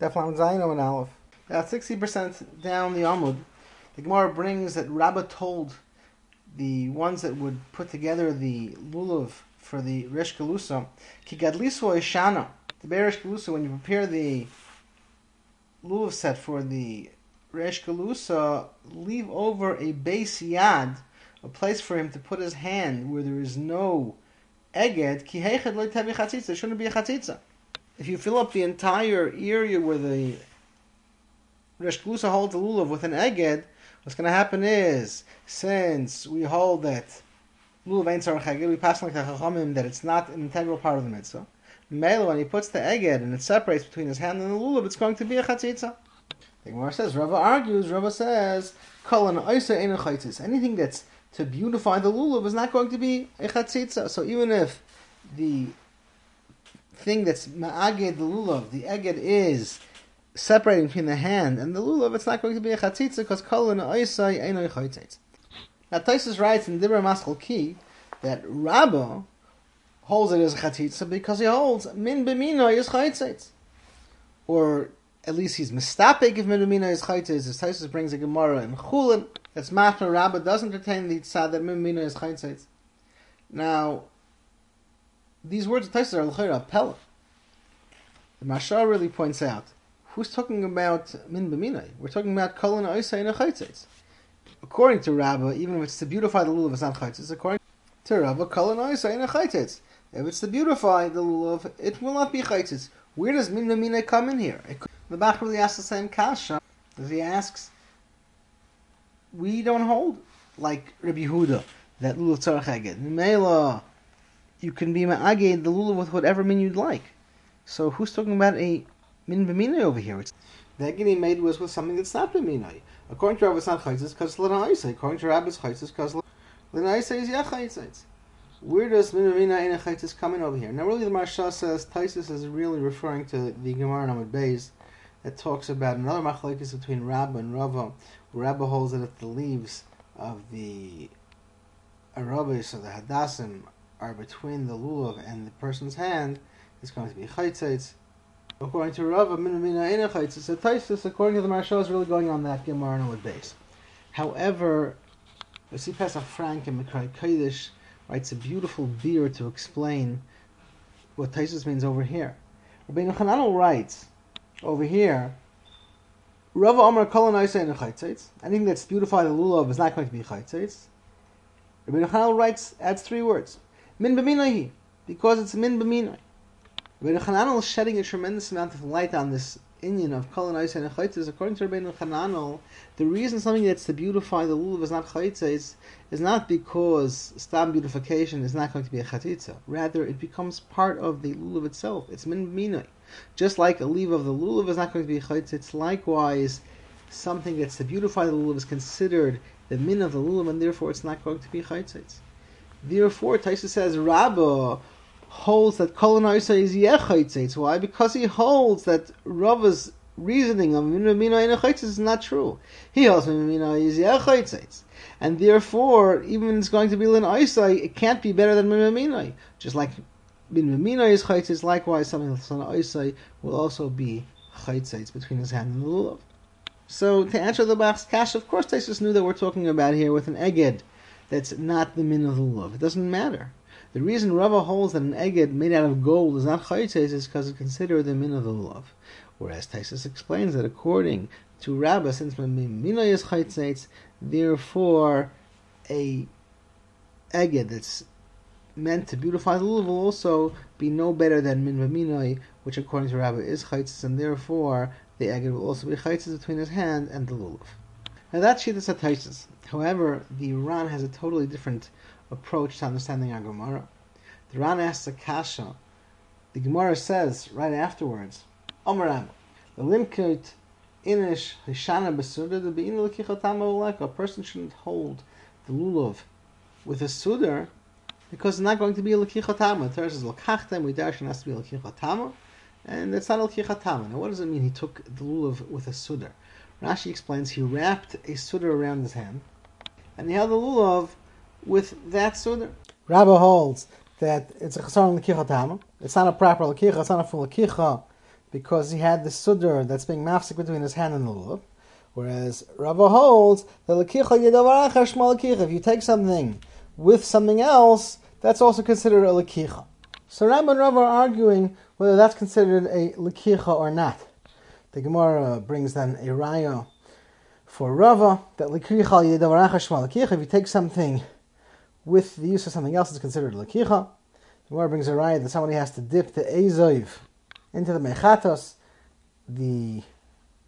Deflam Zayin and Aleph. About 60% down the Amud, the Gemara brings that Rabbah told the ones that would put together the lulav for the Resh Galusa, Ki Gadliso Ishana. The Beresh Galusa, when you prepare the lulav set for the Resh Galusa, leave over a base yad, a place for him to put his hand where there is no eged, ki heichad lo chatzitza, shouldn't be a chatzitza. If you fill up the entire area where the Resh Galusa holds the lulav with an eged, what's going to happen is, since we hold that lulav ain't sarach we pass like the chachamim that it's not an integral part of the mitzvah. Mela, when he puts the eged and it separates between his hand and the lulav, it's going to be a chatzitza. The Gemara says, Rava argues, Rava says, Kol oisa ein Anything that's to beautify the lulav is not going to be a chatzitza. So even if the thing that's ma'aged the lulav, the eged is separating between the hand and the lulav, it's not going to be a chatzitza because kol and oisai ein chatzitza. Now Taisus writes in Dibra Maskal Ki that Rabba holds it as a chatzitza because he holds min b'mino is chatzitza. Or at least he's mistapik if min b'mino is chatzitza. As Taisus brings a Gemara in Chulin, that's Machna Rabba doesn't retain the tzad that min b'mino is chatzitza. Now, these words of Taisus are l'chayra pella. The Maharsha really points out who's talking about min b'minay. We're talking about kolon oisa and According to Rabba, even if it's to beautify the lulav, it's not chaytzitz. According to Rabba, kolon oisa and a If it's to beautify the lulav, it will not be chaytzitz. Where does min b'minay come in here? the Bach really asks the same kasha as he asks. We don't hold like Rabbi Yehuda that lulav tzarach eged. Mela you can be ma'aged the lulav with whatever min you'd like. So who's talking about a min b'minay over here? It's, eged he made was with something that's not b'minay. According to Rabbi, it's not chaytzis because l'na'isa. According to Rabbi, it's chaytzis because l'na'isa is yachaytzis. Where does min b'minay and chaytzis come in over here? Now, really, the Maharsha says Taisus is really referring to the Gemara Namad Beis that talks about another machlekes between Rabba and Rava. Rabba holds that if the leaves of the Arabis or the Hadassim are between the lulav and the person's hand, it's going to be chaytzitz. According to min mina ina chaytzitz. So Taisus, according to the Maharsha, is really going on that Gemara with base. However, the see Pesach Frank and Mikrai Kodesh writes a beautiful beer to explain what Taisus means over here. Rabbeinu Chananel writes over here, Rava Amar Kol Chaytzitz. Anything that's beautified the lulav is not going to be chaytzitz. Rabbeinu Chananel writes, adds three words. Min b'minahi, because it's min b'minai. Rabbeinu Chananel is shedding a tremendous amount of light on this Indian of Kol and Chaytzis. According to Rabbeinu Chananel, the reason something that's to beautify the lulav is not Chaytzis is not because stam beautification is not going to be a Chatzitza. Rather, it becomes part of the lulav itself. It's min b'minai. Just like a leaf of the lulav is not going to be a Chaytzis, likewise, something that's to beautify the lulav is considered the min of the lulav, and therefore it's not going to be Chaytzis. Therefore, Taisa says Rabba holds that Kol is Yechaitzitz. Why? Because he holds that Rava's reasoning of Minamina is not true. He holds Minamina is Yechaitzitz. And therefore, even if it's going to be Lin Isai, it can't be better than Minamina. Just like Minamina is Chaitzitz, likewise something that's Lin Isai will also be Chaitzitz between his hand and the lulav. So to answer the Bach's Kash, of course Taisus knew that we're talking about here with an Eged that's not the min of the lulav. It doesn't matter. The reason Rava holds that an eged made out of gold is not chayitzes is because it's considered the min of the lulav. Whereas Taisus explains that according to Rava, since mina is chayitzes, therefore a eged that's meant to beautify the lulav will also be no better than min v'minoi, which according to Rabbi is chaytzis, and therefore the eged will also be chaytzis between his hand and the lulav. Now that's Shittas HaTaisis. However, the Ran has a totally different approach to understanding our Gemara. The Ran asks a kasha. The Gemara says right afterwards, Omaram, the limkut inish hishana besuda the bein lekichatama A person shouldn't hold the lulav with a sudar because it's not going to be a lekichatama. The Torah says lakachtem we darshan has to be a lekichatama, and it's not a lekichatama. Now, what does it mean? He took the lulav with a sudar. Rashi explains he wrapped a sudar around his hand and he held the lulav with that sudar. Rabbi holds that it's a chesaron lekicha tama. It's not a proper lekicha. It's not a full lekicha because he had the sudr that's being mafsik between his hand and the lulav. Whereas Rava holds that lakicha yedavarach shma lakicha. If you take something with something else, that's also considered a lakicha. So Ram and Rava are arguing whether that's considered a lakicha or not. The Gemara brings then a raya for Rava that lakicha yedavarach shma lakicha. If you take something with the use of something else, it's considered a lakicha. The Gemara brings a raya that somebody has to dip the azoiv into the mechatos. The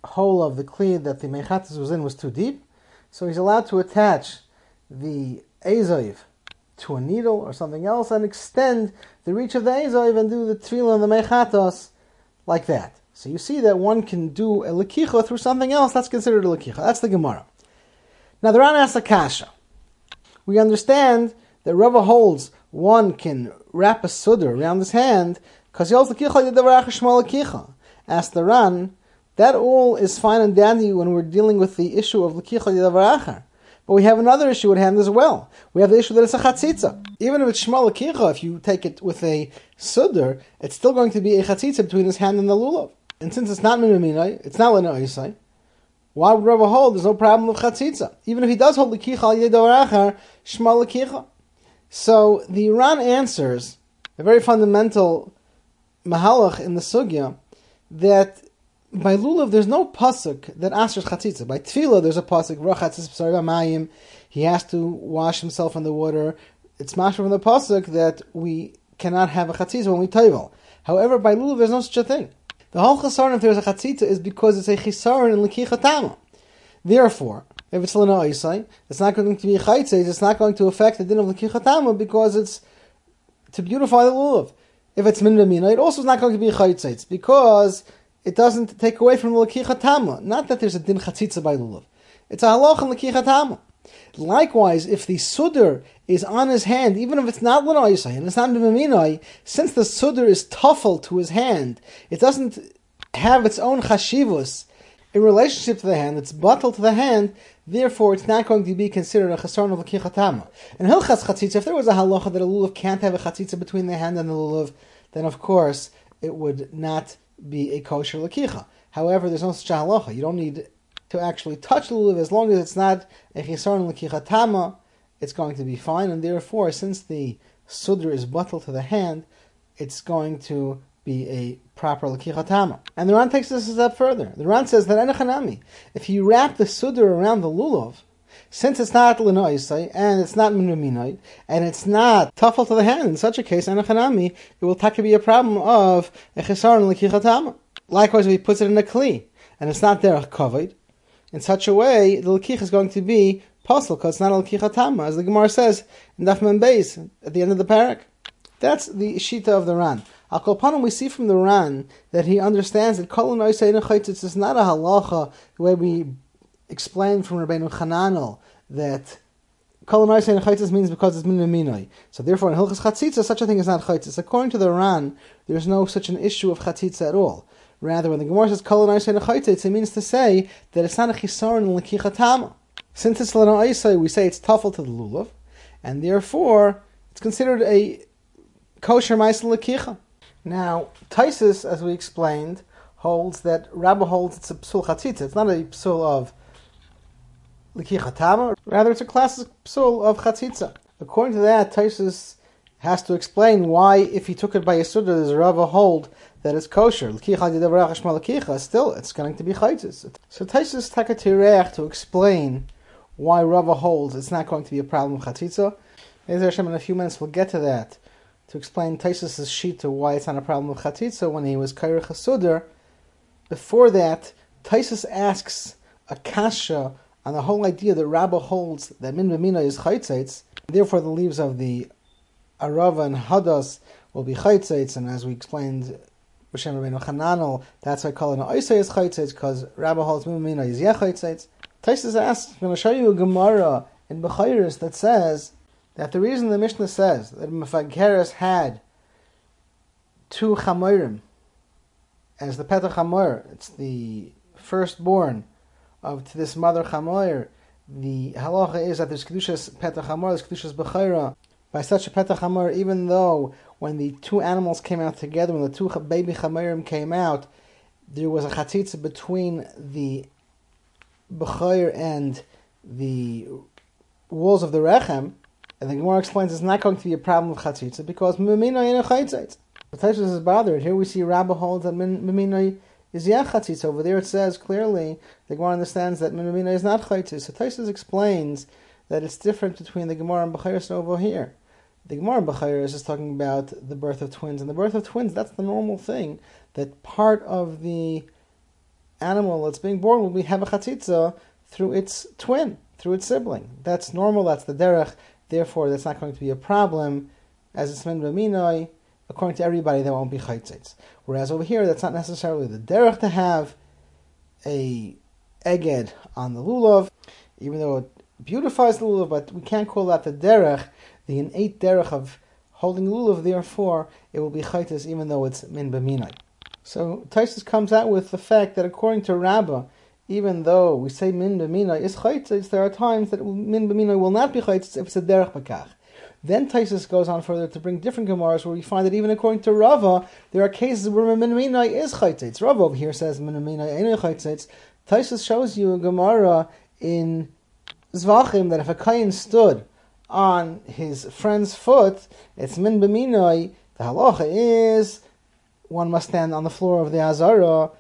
hole of the kli that the mechatas was in was too deep, so he's allowed to attach the azoiv to a needle or something else and extend the reach of the azoiv and do the tevilah and the mechatos like that. So you see that one can do a lekicha through something else that's considered a lekicha. That's the Gemara. Now the Ran asks a kasha. We understand that Rava holds one can wrap a sudder around his hand because he holds lekicha yedavarach shmal lekicha. Ask the Ran, that all is fine and dandy when we're dealing with the issue of Lakicha Yadavarachar. But we have another issue at hand as well. We have the issue that it's a chatzitza. Even if it's shmal lakicha, if you take it with a sudder, it's still going to be a chatzitza between his hand and the lulav. And since it's not minaminai, it's not lena why would Rava hold there's no problem with chatzitza? Even if he does hold lakicha al yedavarachar, shmal lakicha. So the Ran answers a very fundamental mahalach in the sugya that by lulav, there's no pasuk that asks chatzitza. By tevilah, there's a pasuk mayim. He has to wash himself in the water. It's mashma from the pasuk that we cannot have a chatzitza when we tayvel. However, by lulav, there's no such a thing. The whole chisaron, if there's a chatzitza, is because it's a chisaron in lekichatama. Therefore, if it's lena isai, it's not going to be a chaytzes. It's not going to affect the din of lekichatama because it's to beautify the lulav. If it's min it also is not going to be a chaytzes because it doesn't take away from the Not that there's a din chatzitza by lulav. It's a halach in lekichatama. Likewise, if the sudr is on his hand, even if it's not l'noisai and it's not b'maminai, since the sudr is tuffled to his hand, it doesn't have its own chashivus in relationship to the hand. It's bottled to the hand. Therefore, it's not going to be considered a chasarn of l'kichatama. And hilchas chatzitza, if there was a halacha that a lulav can't have a chatzitza between the hand and the lulav, then of course it would not be a kosher lakicha. However, there's no such halacha. You don't need to actually touch the lulav as long as it's not a chisaron lakicha. It's going to be fine, and therefore, since the sudr is bottled to the hand, it's going to be a proper lakichatama. And the Ran takes this a step further. The Ran says that enechanami, if you wrap the sudr around the lulav, since it's not linoisai and it's not minuminoi and it's not tuffle to the hand, in such a case, anachanami, it will take to be a problem of echisar and likichatama. Likewise, if he puts it in a kli and it's not there covered, in such a way, the lakich is going to be possible because it's not a likichatama, as the Gemara says in Dafman Beis at the end of the parak. That's the shita of the Ran. Al we see from the Ran that he understands that Kol is not a halacha the way we explained from Rabbeinu Chananel that Kol means because it's min So therefore, in Hilchas Chatzitza, such a thing is not Chaitzis. According to the Ran, there's no such an issue of Chatzitza at all. Rather, when the Gemara says Kol it means to say that it's not a Chisaron in Lekichatama. Since it's Lana we say it's tuffle to the Lulav, and therefore, it's considered a kosher Maisel Lekicha. Now, Taisis, as we explained, holds that Rabba holds it's a psul chatzitza. It's not a psul of likichatama. Rather, it's a classic psul of chatzitza. According to that, Taisus has to explain why, if he took it by Yisuda, does Rava hold that it's kosher. Still, it's going to be chaytis. So Taisus takatirech to explain why Rava holds it's not going to be a problem of chatzitza. in a few minutes we'll get to that to explain Taisus' sheet to why it's not a problem with chatzitza when he was kairich hasudar. Before that, Taisus asks a kasha on the whole idea that Rabbah holds that min v'mina is chaytzaitz, therefore the leaves of the arava and hadas will be chaytzaitz, and as we explained, B'Shem Rabbeinu Chananel, that's why I call it an oisay is chaytzaitz, because Rabbah holds min is yeh chaytzaitz. Taisus asks, I'm going to show you a Gemara in Bechayris that says that the reason the Mishnah says that Mefageres had two chamorim as the Petach Hamor, it's the firstborn of to this mother Chamoir, the halacha is that there's kedushas petach hamor, there's kedushas bechayra. By such a petach hamor, even though when the two animals came out together, when the two baby chamorim came out, there was a chatzitza between the Bechayr and the walls of the Rechem, and the Gemara explains it's not going to be a problem of chatzitza because Mimina in a chatzitza. The Taisus is bothered. Here we see Rabba holds that Mimina is yeah chatzitza. Over there it says clearly the Gemara understands that Mimina is not chatzitza. So Taisus explains that it's different between the Gemara and Bechayr over here. The Gemara in Bechayr is just talking about the birth of twins, and the birth of twins that's the normal thing that part of the animal that's being born will be have a chatzitza through its twin, through its sibling. That's normal. That's the derech. Therefore, that's not going to be a problem. As it's min b'minoi, according to everybody, there won't be chaytzitz. Whereas over here, that's not necessarily the derech to have a eged on the lulav, even though it beautifies the lulav, but we can't call that the derech, the innate derech of holding lulav. Therefore, it will be chaytzitz even though it's min b'minoi. So Taisus comes out with the fact that according to Rabbah, even though we say min b'minoi is chaytzitz, there are times that min b'minoi will not be chaytzitz if it's a derech bakach. Then Taisus goes on further to bring different gemaras where we find that even according to Rava, there are cases where min b'minoi is chaytzitz. Rava over here says min b'minoi ain't chaytzitz. Taisus shows you a gemara in Zvachim that if a kohen stood on his friend's foot, it's min b'minoi. The halacha is one must stand on the floor of the Azara.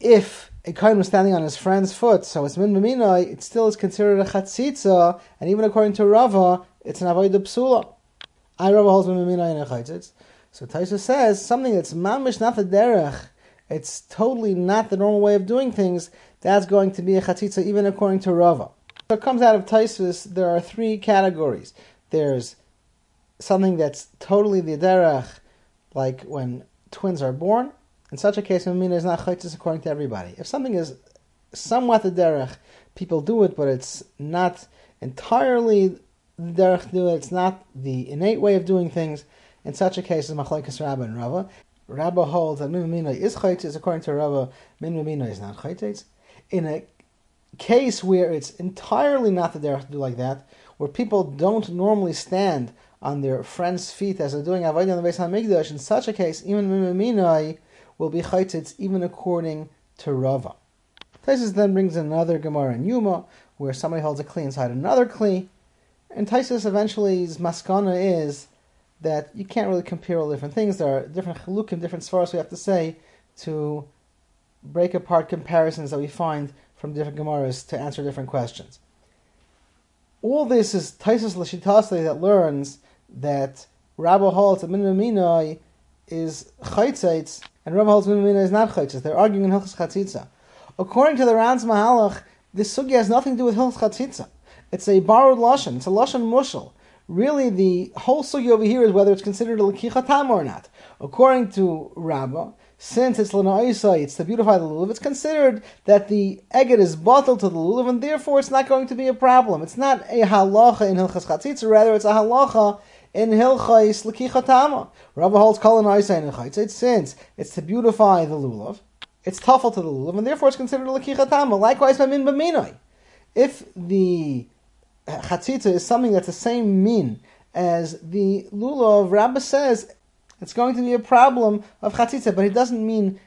If a kohen was standing on his friend's foot, so it's min b'minai, it still is considered a chatzitza, and even according to Rava, it's an avodah psula. I Rava holds min b'minai and a chatzitz. So Taisa says something that's mamish not the derech, it's totally not the normal way of doing things. That's going to be a chatzitza even according to Rava. So it comes out of Taisus. There are three categories. There's something that's totally the derech, like when twins are born, in such a case, Mamina is not chaytis according to everybody. If something is somewhat the derech, people do it, but it's not entirely the derech do it, it's not the innate way of doing things, in such a case, is machlekes Rabba and Rava. Rabba holds that min is chaytis according to Rava, min is not chaytis. In a case where it's entirely not the derech to do like that, where people don't normally stand on their friend's feet as they're doing avodah on the Beis Hamikdash. In such a case, even mimaminai will be chaytzitz even according to Rava. Taisus then brings another Gemara in Yuma where somebody holds a kli inside another kli, and Taisus eventually's maskana is that you can't really compare all different things. There are different chalukim, different svaras we have to say to break apart comparisons that we find from different Gemaras to answer different questions. All this is Taisus Lashitase that learns that Rabbi holds that Minamina is chaytzitz and Rabbi holds Minamina is not chaytzitz. They're arguing in Hilchas Chatzitza. According to the Ran's Mahalach, this sugya has nothing to do with Hilchas Chatzitza. It's a borrowed lashon. It's a lashon mushal. Really, the whole sugya over here is whether it's considered a lekichatam or not. According to Rabbi, since it's l'na'isa, it's to beautify the lulav, it's considered that the egget is bottled to the lulav, and therefore it's not going to be a problem. It's not a halacha in Hilchas Chatzitza, rather it's a halacha in Hilchais Lekichatama. Rabbi holds Kol and Isa It's since it's to beautify the lulav, it's tuffle to the lulav, and therefore it's considered a Lekichatama. Likewise, by min b'minoi. If the chatzitza is something that's the same min as the lulav, Rabbi says it's going to be a problem of chatzitza, but it doesn't mean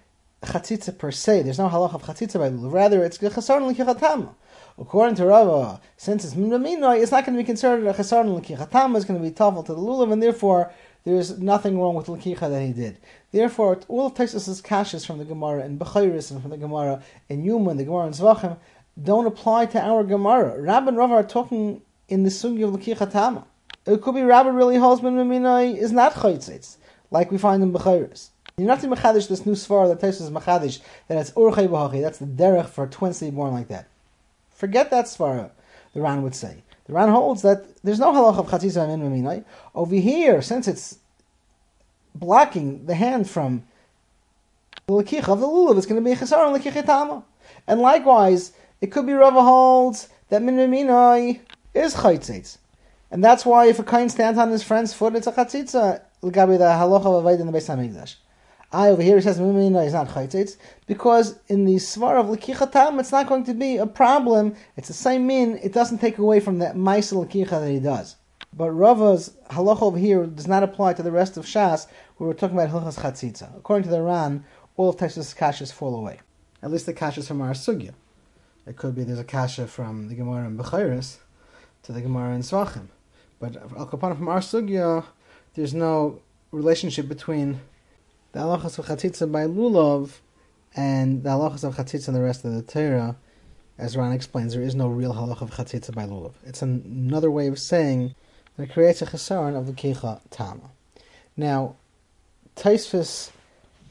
chatzitza per se. There's no halach of chatzitza by lulav. Rather, it's chasarn lekichatama. According to Rava, since it's minamino, it's not going to be considered a chesarn l'kichatam, it's going to be tafel to the lulav, and therefore there's nothing wrong with l'kicha that he did. Therefore, all of Taisus' kashas from the Gemara in Bechayris and from the Gemara in Yuma and the Gemara in Zvachim don't apply to our Gemara. Rab and Rava are talking in the sugi of l'kichatama. It could be Rabbi really holds minamino is not chaytzitz, like we find in Bechayris. You're not to machadish this new svar that Taisus is machadish that it's urchay b'hachi. That's the derech for twins to be born like that. Forget that svara, the Ran would say. The Ran holds that there's no halach of chatzisa and minai. Over here, since it's blocking the hand from the lakich of the lulav, it's going to be chesar and lakich And likewise, it could be Rava holds that min minai is chaytzitz. And that's why if a kohen stands on his friend's foot, it's a chatzitza. L'gabi the halacha of in the Beis Hamikdash. I over here he says Mimina is not chaytzitz because in the svar of lekichatam it's not going to be a problem. It's the same min. It doesn't take away from that ma'isa lekicha that he does. But Rava's halacha over here does not apply to the rest of Shas. where We were talking about hilchas chatzitza. According to the Ran, all of Taisus' kashas fall away. At least the kashas from our sugya. It could be there's a kasha from the Gemara in Bechiris to the Gemara in Zvachim. But Al Kapana from our sugya, there's no relationship between the halachas of chatzitza by lulav and the halachas of chatzitza and the rest of the Torah. As Ran explains, there is no real halach of chatzitza by lulav. It's an, another way of saying that it creates a chesaron of the kicha tama. Now, Taisfus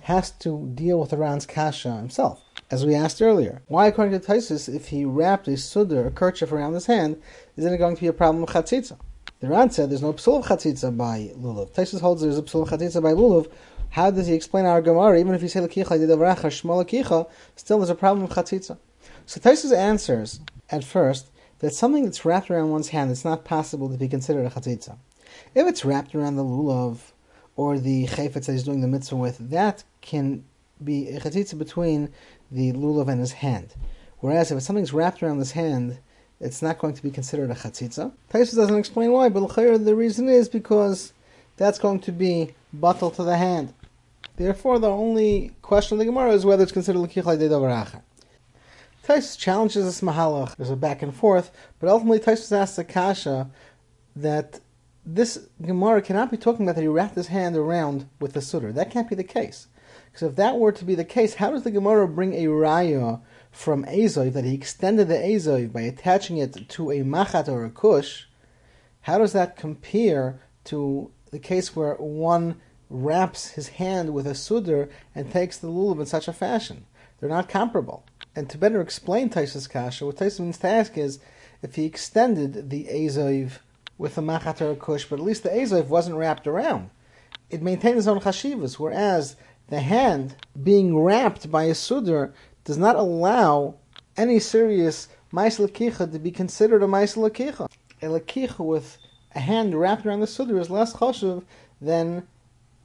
has to deal with the Ran's kasha himself. As we asked earlier, why, according to Taisus, if he wrapped a sudar, a kerchief around his hand, isn't it going to be a problem of chatzitza? The Ran said there's no psul of chatzitza by lulav. Taisus holds there's a psul of chatzitza by lulav. How does he explain our Gemara? Even if you say lakicha didavracha shmol lakicha, still there's a problem of chatzitza. So Taisus answers at first that something that's wrapped around one's hand it's not possible to be considered a chatzitza. If it's wrapped around the lulav or the chayfetz that he's doing the mitzvah with, that can be a chatzitza between the lulav and his hand. Whereas if something's wrapped around his hand, it's not going to be considered a chatzitza. Taisus doesn't explain why, but the reason is because that's going to be bottle to the hand. Therefore, the only question of the Gemara is whether it's considered l'kichla de Taisus challenges this mahalach. There's a back and forth, but ultimately Taisus asks the kasha that this Gemara cannot be talking about that he wrapped his hand around with the sutter. That can't be the case. Because if that were to be the case, how does the Gemara bring a raya from Azov that he extended the Azov by attaching it to a machat or a kush? How does that compare to the case where one wraps his hand with a sudr and takes the lulav in such a fashion? They're not comparable. And to better explain Taisus Kasha, what Taisus means to ask is if he extended the Azov with a machat or a kush, but at least the Azov wasn't wrapped around. It maintained its own chashivas, whereas the hand being wrapped by a sudr does not allow any serious ma'is lakicha to be considered a ma'is lakicha. A lakicha with a hand wrapped around the sudr is less chashuv than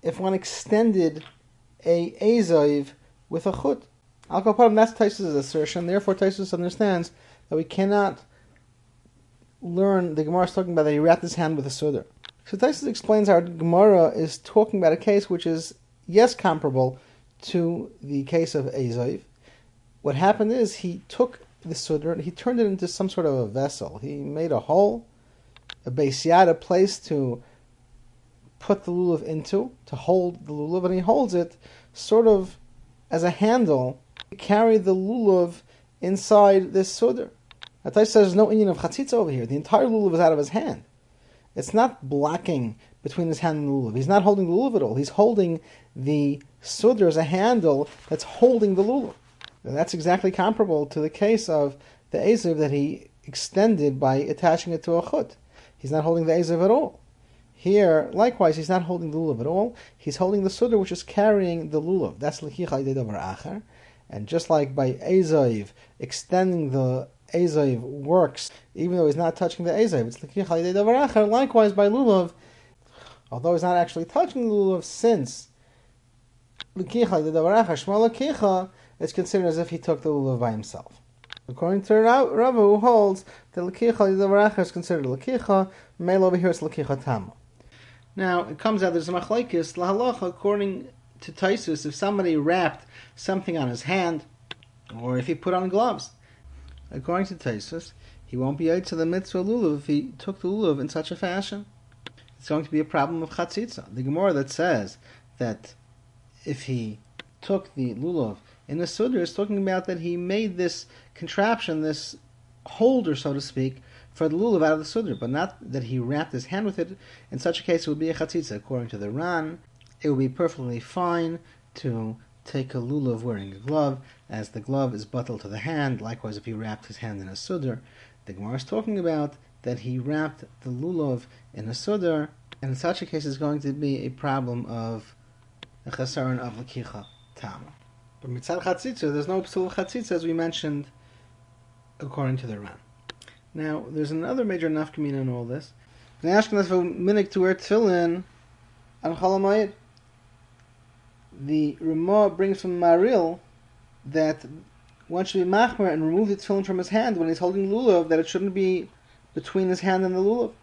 if one extended a azayiv with a chut. Al Kaparim, that's Taisus' assertion. Therefore, Taisus understands that we cannot learn the Gemara is talking about that he wrapped his hand with a sudr. So Taisus explains our Gemara is talking about a case which is yes, comparable to the case of Azav. What happened is he took the sudr, he turned it into some sort of a vessel. He made a hole, a yad, a place to put the lulav into, to hold the lulav, and he holds it sort of as a handle to carry the lulav inside this sudr. Atai says there's no Indian of chatzitza over here. The entire lulav is out of his hand. It's not blocking between his hand and the lulav. He's not holding the lulav at all. He's holding the sudr as a handle that's holding the lulav. And that's exactly comparable to the case of the aziv that he extended by attaching it to a chut. He's not holding the aziv at all. Here, likewise, he's not holding the lulav at all. He's holding the sudr which is carrying the lulav. That's lechicha over acher. And just like by aziv, extending the aziv works, even though he's not touching the aziv, it's lechicha over acher. Likewise, by lulav, although he's not actually touching the lulav, since L'kicha, the davaracha, shma it's considered as if he took the lulav by himself. According to Rava, who holds that l'kicha, is considered l'kicha, male over here is l'kicha tama. Now, it comes out there's a machlaikis, lahalacha, according to Taisus, if somebody wrapped something on his hand, or if he put on gloves. According to Taisus, he won't be able to the mitzvah lulav if he took the lulav in such a fashion. It's going to be a problem of chatzitza. The Gemara that says that if he took the lulav in the sudr is talking about that he made this contraption, this holder, so to speak, for the lulav out of the sudr, but not that he wrapped his hand with it. In such a case, it would be a chatzitza. According to the Ran, it would be perfectly fine to take a lulav wearing a glove, as the glove is buttled to the hand. Likewise, if he wrapped his hand in a sudr, the Gemara is talking about that he wrapped the lulav in a sudr, and in such a case, it's going to be a problem of the chesaron of lakicha tam. But mitzad chatzitza, there's no psul chatzitza as we mentioned, according to the Ran. Now, there's another major nafkamina in all this. Er Cholamayid. The Ramah brings from Maharil that one should be machmer and remove the tefillin from his hand when he's holding lulav, that it shouldn't be between his hand and the lulav.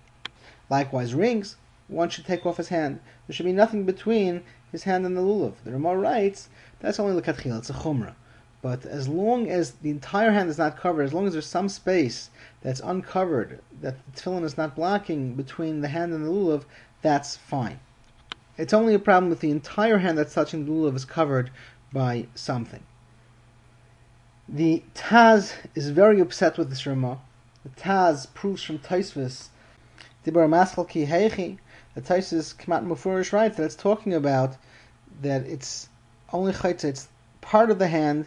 Likewise, rings, one should take off his hand. There should be nothing between his hand and the lulav. The Ramah writes that's only lekatchila, it's a chumrah. But as long as the entire hand is not covered, as long as there's some space that's uncovered, that the tefillin is not blocking between the hand and the lulav, that's fine. It's only a problem if the entire hand that's touching the lulav is covered by something. The Taz is very upset with this Ramah. The Taz proves from Taisvis, Dibur Maschal Ki Heichi, the Taisvis Kmat Mufurish writes that it's talking about that it's only chaytza, it's part of the hand.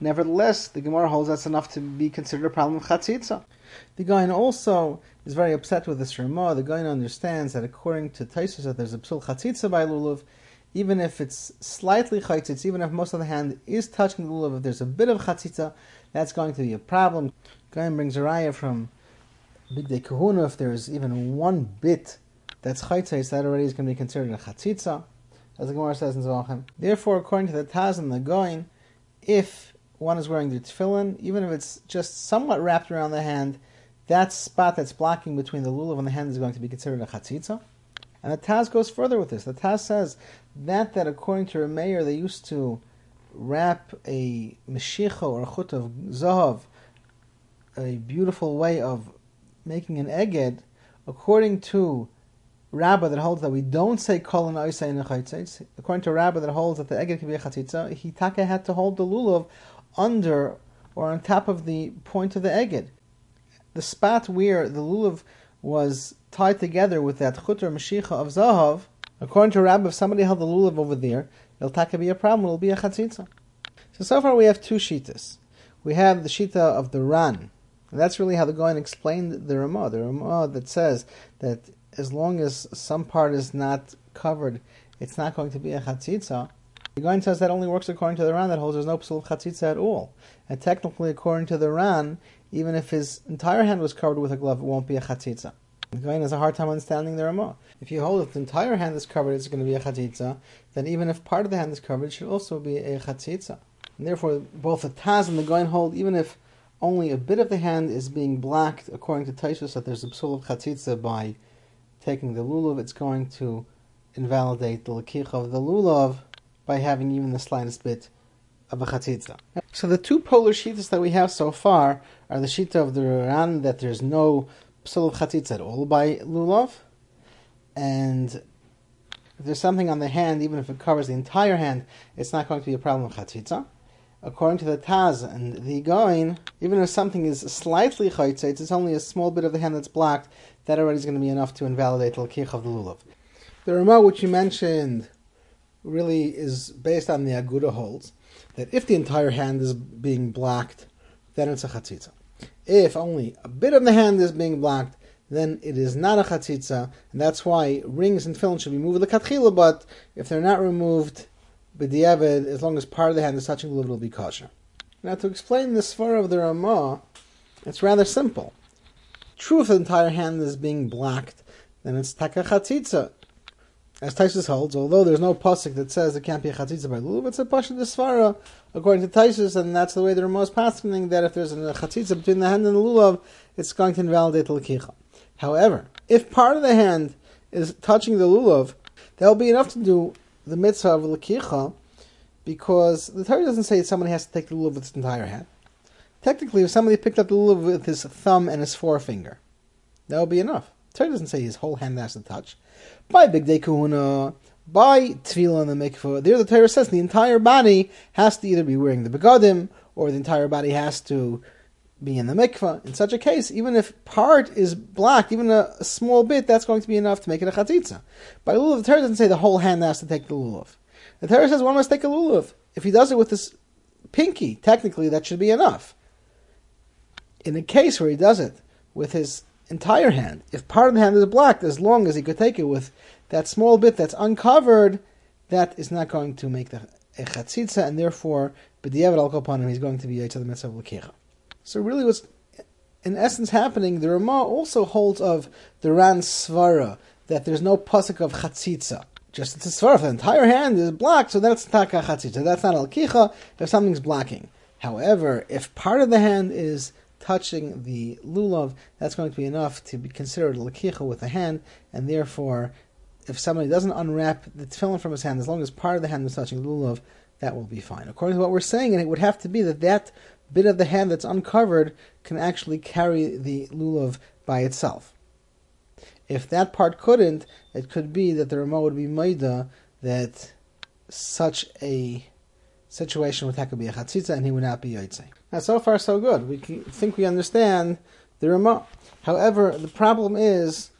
Nevertheless, the Gemara holds that's enough to be considered a problem of chatzitza. The Gaon also is very upset with this Ramah. The Gaon understands that according to Taisus that there's a psul chatzitza by lulav, even if it's slightly chatzitz, even if most of the hand is touching the lulav, if there's a bit of chatzitza, that's going to be a problem. Gaon brings a raya from Bigdei Kehuna, if there's even one bit that's chatzitz, that already is going to be considered a chatzitza as the Gemara says in Zvachim. Therefore, according to the Taz and the Goin, if one is wearing the tefillin, even if it's just somewhat wrapped around the hand, that spot that's blocking between the lulav and the hand is going to be considered a chatzitza. And the Taz goes further with this. The Taz says that that according to Rameir, they used to wrap a meshicha or a chut of zahav, a beautiful way of making an eged, according to rabbi that holds that we don't say kol and in the according to rabbi that holds that the eged can be a chatzitza, he taka had to hold the lulav under or on top of the point of the eged. The spot where the lulav was tied together with that chutter mashicha of zahav, according to rabbi, if somebody held the lulav over there, it'll taka be a problem, it'll be a chatzitza. So so far we have two shitas. We have the shita of the Ran, and that's really how the Goin explained the Ramah. The Ramah that says that as long as some part is not covered, it's not going to be a chatzitza. The Gaon says that only works according to the Ran that holds there's no psul chatzitza at all. And technically, according to the Ran, even if his entire hand was covered with a glove, it won't be a chatzitza. The Gaon has a hard time understanding the Ramah. If you hold that the entire hand is covered, it's going to be a chatzitza, then even if part of the hand is covered, it should also be a chatzitza. And therefore, both the Taz and the Gaon hold, even if only a bit of the hand is being blacked, according to Taishus, that there's a psul of chatzitza by taking the lulav, it's going to invalidate the lakich of the lulav by having even the slightest bit of a chatzitza. So the two polar shitas that we have so far are the shita of the Ran that there's no psul of chatzitza at all by lulav, and if there's something on the hand, even if it covers the entire hand, it's not going to be a problem of chatzitza. According to the Taz and the Goin, even if something is slightly chaytzitz, it's only a small bit of the hand that's blocked, that already is going to be enough to invalidate the lakich of the lulav. The Ramah, which you mentioned, really is based on the Aguda holds that if the entire hand is being blocked, then it's a chatzitza. If only a bit of the hand is being blocked, then it is not a chatzitza, and that's why rings and tefillin should be moved the katchila. But if they're not removed, b'diavad, as long as part of the hand is touching the lid, it'll be kosher. Now, to explain the svara of the Ramah, it's rather simple. True, if the entire hand is being blocked, then it's taka. As Taisus holds, although there's no pasuk that says it can't be a chatzitza by lulav, it's a pasuk of the svara according to Taisus, and that's the way the most passing that if there's a chatzitza between the hand and the lulav, it's going to invalidate the lakicha. However, if part of the hand is touching the lulav, that will be enough to do the mitzvah of lakicha, because the Torah doesn't say somebody has to take the lulav with its entire hand. Technically, if somebody picked up the lulav with his thumb and his forefinger, that would be enough. The Torah doesn't say his whole hand has to touch. By Bigdei Kehuna, by Tevilah and the Mikvah, there the Torah says the entire body has to either be wearing the begadim, or the entire body has to be in the mikvah. In such a case, even if part is blocked, even a, a small bit, that's going to be enough to make it a chatzitza. By lulav, the Torah doesn't say the whole hand has to take the lulav. The Torah says one must take a lulav. If he does it with his pinky, technically that should be enough in a case where he does it with his entire hand, if part of the hand is blocked, as long as he could take it with that small bit that's uncovered, that is not going to make the chatzitza, and therefore, b'diavad al him, he's going to be to the mitzvah of So really, what's in essence happening, the Ramah also holds of the Ran Svara that there's no pasuk of chatzitza. Just it's a svara. The entire hand is blocked, so that's taka chatzitza. That's not al if something's blocking. However, if part of the hand is touching the lulav, that's going to be enough to be considered lakicha with the hand, and therefore if somebody doesn't unwrap the tefillin from his hand, as long as part of the hand is touching the lulav, that will be fine. According to what we're saying, and it would have to be that that bit of the hand that's uncovered can actually carry the lulav by itself. If that part couldn't, it could be that the Ramah would be maida that such a situation would have to be a chatzitza and he would not be yotze. So far so good. We think we understand the Ramah. However, the problem is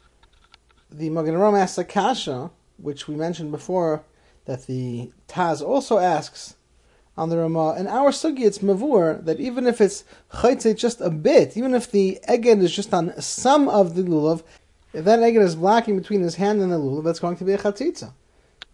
the Magen Ram asks a kasha, which we mentioned before, that the Taz also asks on the Ramah. In our sugi, it's mavur that even if it's chaytze just a bit, even if the eged is just on some of the lulav, if that eged is blocking between his hand and the lulav, that's going to be a chatzitza.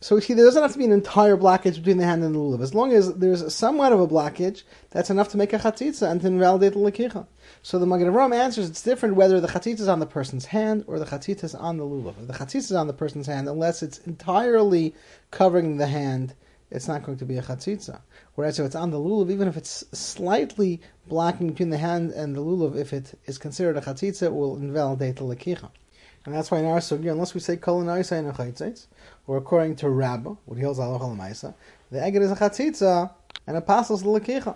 So see, there doesn't have to be an entire blockage between the hand and the lulav. As long as there's somewhat of a blockage, that's enough to make a chatzitza and to invalidate the lekicha. So the Magen Avraham answers it's different whether the chatzitza is on the person's hand or the chatzitza is on the lulav. If the chatzitza is on the person's hand, unless it's entirely covering the hand, it's not going to be a chatzitza. Whereas if it's on the lulav, even if it's slightly blocking between the hand and the lulav, if it is considered a chatzitza, it will invalidate the lekicha. And that's why in our sugya, unless we say kol and or according to Rabbah, what he holds the eged is a chatzitza and a passes the lekicha.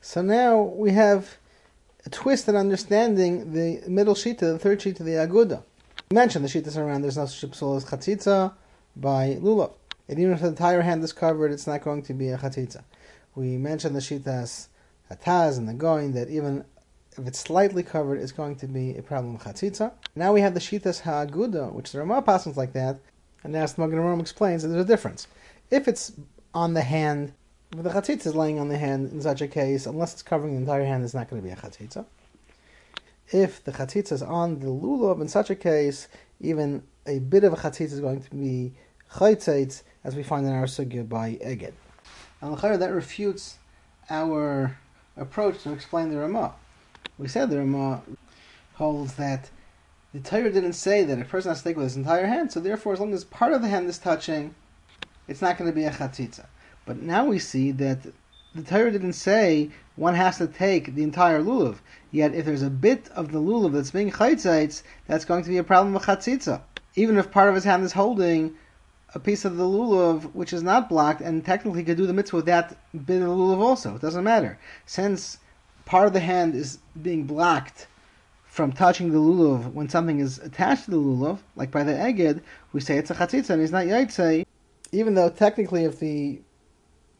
So now we have a twist in understanding the middle sheet the third sheet to the aguda. We mentioned the that's around there's no such shipsul as chatzitza by lulav. And even if the entire hand is covered, it's not going to be a chatzitza. We mentioned the sheet as hataz and the going that even if it's slightly covered, it's going to be a problem of chatzitza. Now we have the shitas ha'aguda, which the are more passages like that, and as the Magen explains, that there's a difference. If it's on the hand, if the chatzitza is laying on the hand in such a case, unless it's covering the entire hand, it's not going to be a chatzitza. If the chatzitza is on the lulav, in such a case, even a bit of a chatzitza is going to be chaytzitz, as we find in our sugya by Eged. And that refutes our approach to explain the Ramah. We said the Ramah holds that the Torah didn't say that a person has to take with his entire hand, so therefore, as long as part of the hand is touching, it's not going to be a chatzitza. But now we see that the Torah didn't say one has to take the entire lulav. Yet, if there's a bit of the lulav that's being chaytzitz, that's going to be a problem of chatzitza. Even if part of his hand is holding a piece of the lulav which is not blocked, and technically could do the mitzvah with that bit of the lulav also. It doesn't matter. Since part of the hand is being blocked from touching the lulav when something is attached to the lulav, like by the eged, we say it's a chatzitza and it's not yaitse, even though technically if the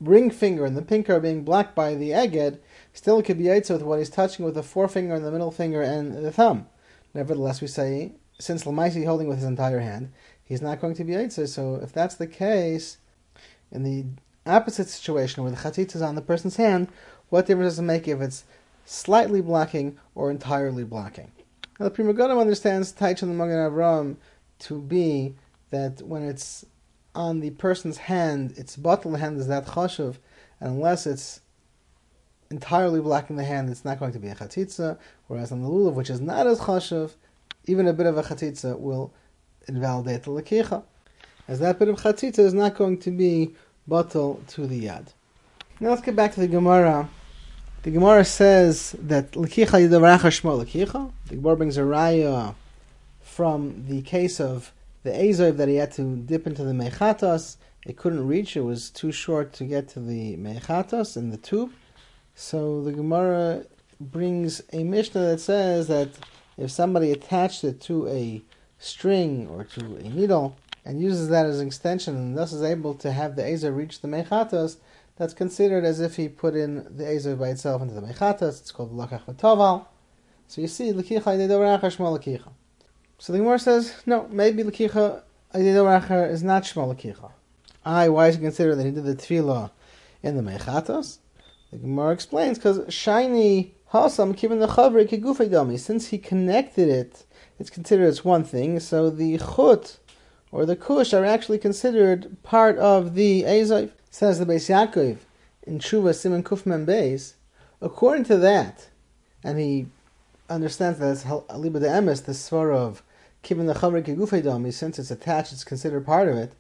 ring finger and the pinker are being blocked by the eged, still it could be yaitse with what he's touching with the forefinger and the middle finger and the thumb. Nevertheless, we say, since Lamaisi holding with his entire hand, he's not going to be yaitse, so if that's the case, in the opposite situation where the chatzitza is on the person's hand, what difference does it make if it's slightly blocking, or entirely blocking. Now, the Pri Megadim understands Taich and the Magen Avram to be that when it's on the person's hand, its bottle hand is that chashuv, and unless it's entirely blocking the hand, it's not going to be a chatzitza, whereas on the lulav, which is not as chashuv, even a bit of a chatzitza will invalidate the lekicha, as that bit of chatzitza is not going to be bottle to the yad. Now let's get back to the Gemara the Gemara says that Lekicha Yidavracha Shmo Lekicha. The Gemara brings a raya from the case of the Azov that he had to dip into the Mechatos. It couldn't reach, it was too short to get to the Mechatos in the tube. So the Gemara brings a Mishnah that says that if somebody attached it to a string or to a needle and uses that as an extension and thus is able to have the Azov reach the Mechatos, that's considered as if he put in the Ezer by itself into the Mechatas. It's called Lakach V'Toval. So you see, Lakicha Yedidorach Shmo Lakicha. So the Gemara says, no, maybe Lakicha Yedidorach is not Shmo Lakicha. I, why is it considered that he did the Tevilah in the Mechatas? The Gemara explains, because shiny Hasam given the Chavri Kigufay Dami, since he connected it, it's considered as one thing, so the Chut or the Kush are actually considered part of the Ezav. Says the Beis Yaakov in Tshuva Simon Kufman Beis, according to that, and he understands that it's Aliba de Emes, the svara of Kivin the Chavre Kegufei since it's attached, it's considered part of it.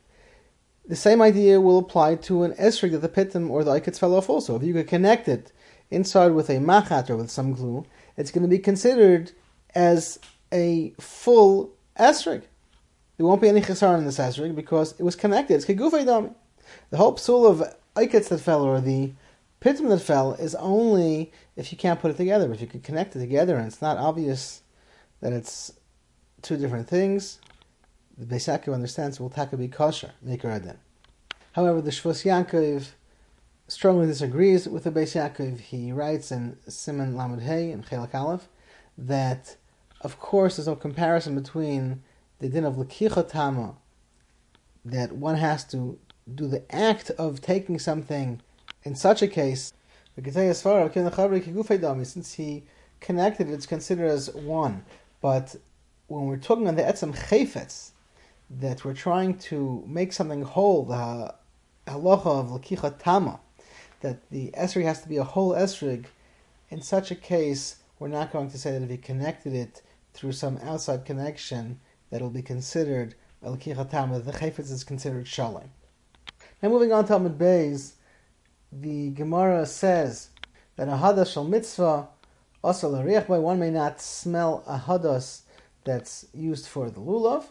The same idea will apply to an esrig that the pitim or the iketz fell off also. If you could connect it inside with a machat or with some glue, it's going to be considered as a full esrig. there won't be any chesaron in this esrig because it was connected. It's kegufay dami. The whole psul of aikets that fell or the pitum that fell is only if you can't put it together. If you can connect it together and it's not obvious that it's two different things, the Beis Yaakov understands will taka be kosher, make adin. However, the Shvus Yaakov strongly disagrees with the Beis Yaakov. He writes in Simon Lamed Hey and Chelak Aleph that, of course, there's no comparison between the din of Lekicha that one has to do the act of taking something in such a case, since he connected it, it's considered as one. But when we're talking on the etzem chayfetz, that we're trying to make something whole, the halacha of lakicha tama, that the esrig has to be a whole esrig, in such a case, we're not going to say that if he connected it through some outside connection, that will be considered a lakicha tama, the chayfetz is considered shalim. Now moving on to Amud Beis, the Gemara says that a hadas shal mitzvah, also by one may not smell a hadas that's used for the lulav.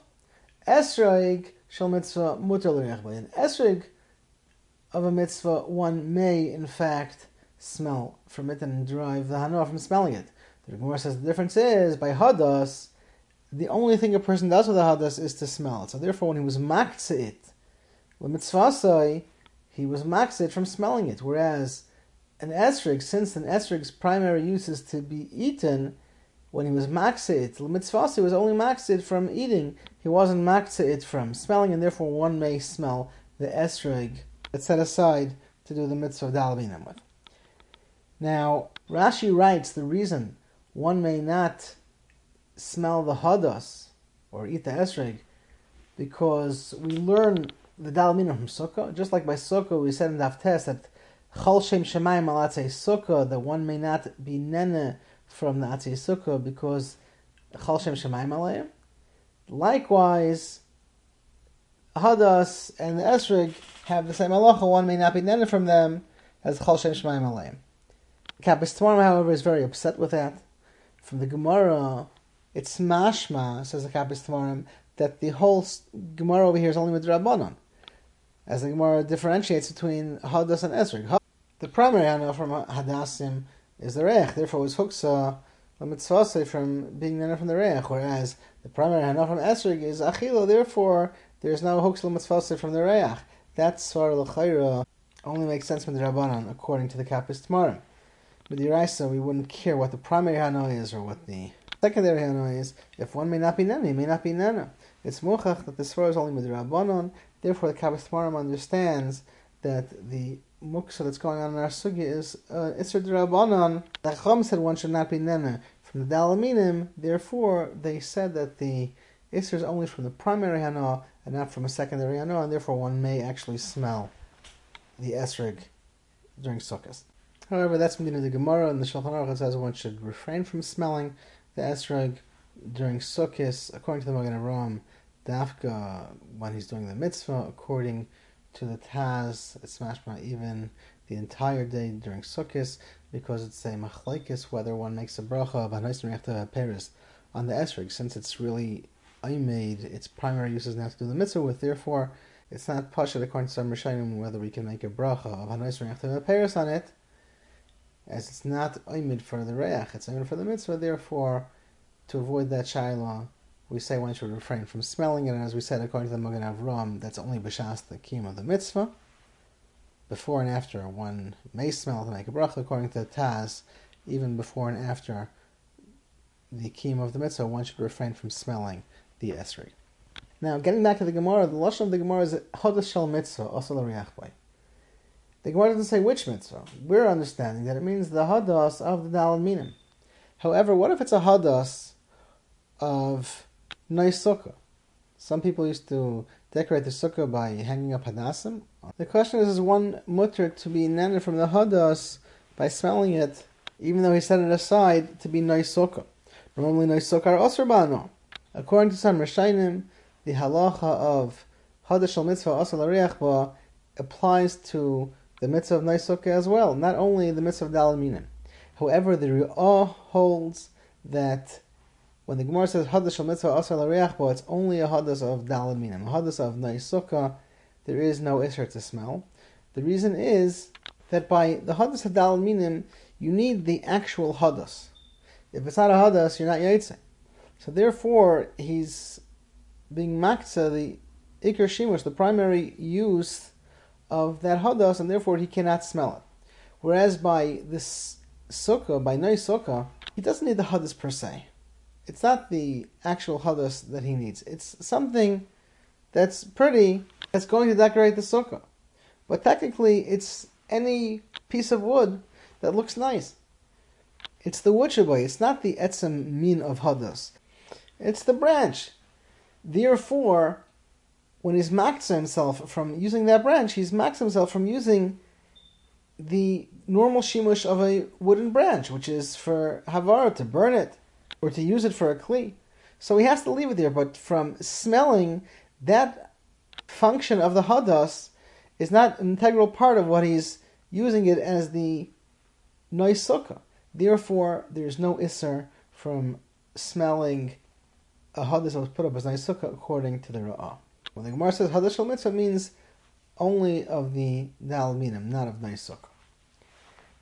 Esraig shel mitzvah mutar l'riach An esraig of a mitzvah, one may in fact smell from it and derive the hana from smelling it. The Gemara says the difference is by hadas, the only thing a person does with the hadas is to smell it. So therefore, when he was maktzah it, mitzvah he was maktzah from smelling it. Whereas an esrig, since an esrig's primary use is to be eaten, when he was maksid, mitzvah was only maksid from eating. He wasn't maksid from smelling, and therefore one may smell the esrog that's set aside to do the mitzvah of dalabinim with. Now, Rashi writes the reason one may not smell the hadas or eat the esrog because we learn the dalabinim from sukkah. Just like by sukkah, we said in the Test that chol shem shemayim alatzei sukkah that one may not be nene from the Atzei Sukkah because Chal Shem Shemaim Aleim. Likewise, Hadas and Esrig have the same halacha. One may not be Nene from them as Chal Shem Shemaim Aleim. Kapis Tamarim, however, is very upset with that. From the Gemara, it's mashma, says the Kapis Tamarim, that the whole Gemara over here is only with Rabbanon. As the Gemara differentiates between Hadas and Esrig. The primary Hana from Hadassim is the reich. Therefore, it's huksa the mitzvah from being nana from the reich, whereas the primary hana from esrig is achilo. Therefore, there's no huksa mitzvah from the reich. That svar l'chayra only makes sense from the rabbanon according to the Kapis Tamarim. With the Raisa, we wouldn't care what the primary hana is or what the secondary hana is. If one may not be nana, he may not be nana. It's muchach that the svar is only with the. Therefore, the Kapis Tamarim understands that the muksa that's going on in our sugi is uh, Isser. The Chum said one should not be nene from the Dalaminim. Therefore, they said that the Isser is only from the primary hana and not from a secondary hana, and therefore one may actually smell the esrig during Sukkot. However, that's Medina the Gemara, and the Shulchan Aruch says one should refrain from smelling the esrog during Sukkot, according to the Magen Avraham, Dafka when he's doing the mitzvah, according to the Taz, it's mashma even the entire day during Sukkot because it's a machlaikis whether one makes a bracha of Meriachta Paris on the esrog, since it's really I made its primary use is now to do the mitzvah with, therefore it's not pashut according to some Rishonim whether we can make a bracha of Meriachta Paris on it, as it's not oimid for the reach, it's oimid for the mitzvah, therefore to avoid that shaila we say one should refrain from smelling it, and as we said, according to the Magen Avram, that's only b'shas the kim of the mitzvah. Before and after, one may smell to make a bracha, according to the Taz. Even before and after the kim of the mitzvah, one should refrain from smelling the esrei. Now, getting back to the Gemara, the lashon of the Gemara is hodash shel mitzvah, also l'riachbay. The Gemara doesn't say which mitzvah. We're understanding that it means the hadas of the dalad minim. However, what if it's a hadas of nice sukkah. Some people used to decorate the sukkah by hanging up hadassim. The question is, is one mutter to be netted from the hadas by smelling it, even though he set it aside to be nice sukkah? Normally, nice sukkah are osrbano. According to some Rishonim, the halacha of hadash al mitzvah asal applies to the mitzvah of nice sukkah as well, not only the mitzvah of dalaminin. However, the Ri'ah holds that when the Gemara says Hadas Shal Mitzvah Asar L'Reachbo, it's only a Hadas of Dalaminim. A Hadas of Naisukah, there is no Isser to smell. The reason is that by the Hadas of Dalaminim, you need the actual Hadas. If it's not a Hadas, you're not Yaitse. So therefore, he's being Maksa, the Iker Shimush, the primary use of that Hadas, and therefore he cannot smell it. Whereas by this Sukkah, by Nai Sukkah, he doesn't need the Hadas per se. It's not the actual Hadas that he needs. It's something that's pretty, that's going to decorate the Sukkah. But technically, it's any piece of wood that looks nice. It's the wood shaboy. It's not the etzem min of hadas. It's the branch. Therefore, when he's maxed himself from using that branch, he's maxed himself from using the normal shimush of a wooden branch, which is for havara to burn it or to use it for a kli. So he has to leave it there. But from smelling, that function of the hadas is not an integral part of what he's using it as the nice. Therefore, there's no isser from smelling a hadas that was put up as nice according to the ra'ah. When the Gemara says hadas mitzvah means only of the dal minim, not of nice.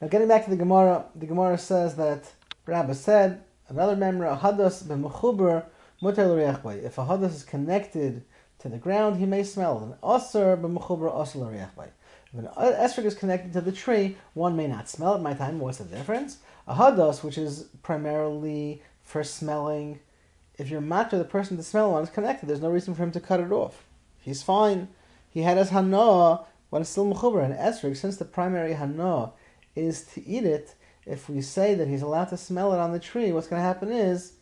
Now, getting back to the Gemara, the Gemara says that Rabbi said another member hadas b'mechuber mutar If a hadas is connected to the ground, he may smell it. An aser b'mechuber aser If an esrog is connected to the tree, one may not smell it. My time, what's the difference? A hadas, which is primarily for smelling, if you're matter the person to smell one is connected, there's no reason for him to cut it off. He's fine. He had his hana when it's still mechuber. And esrog, since the primary hana is to eat it, if we say that he's allowed to smell it on the tree, what's going to happen is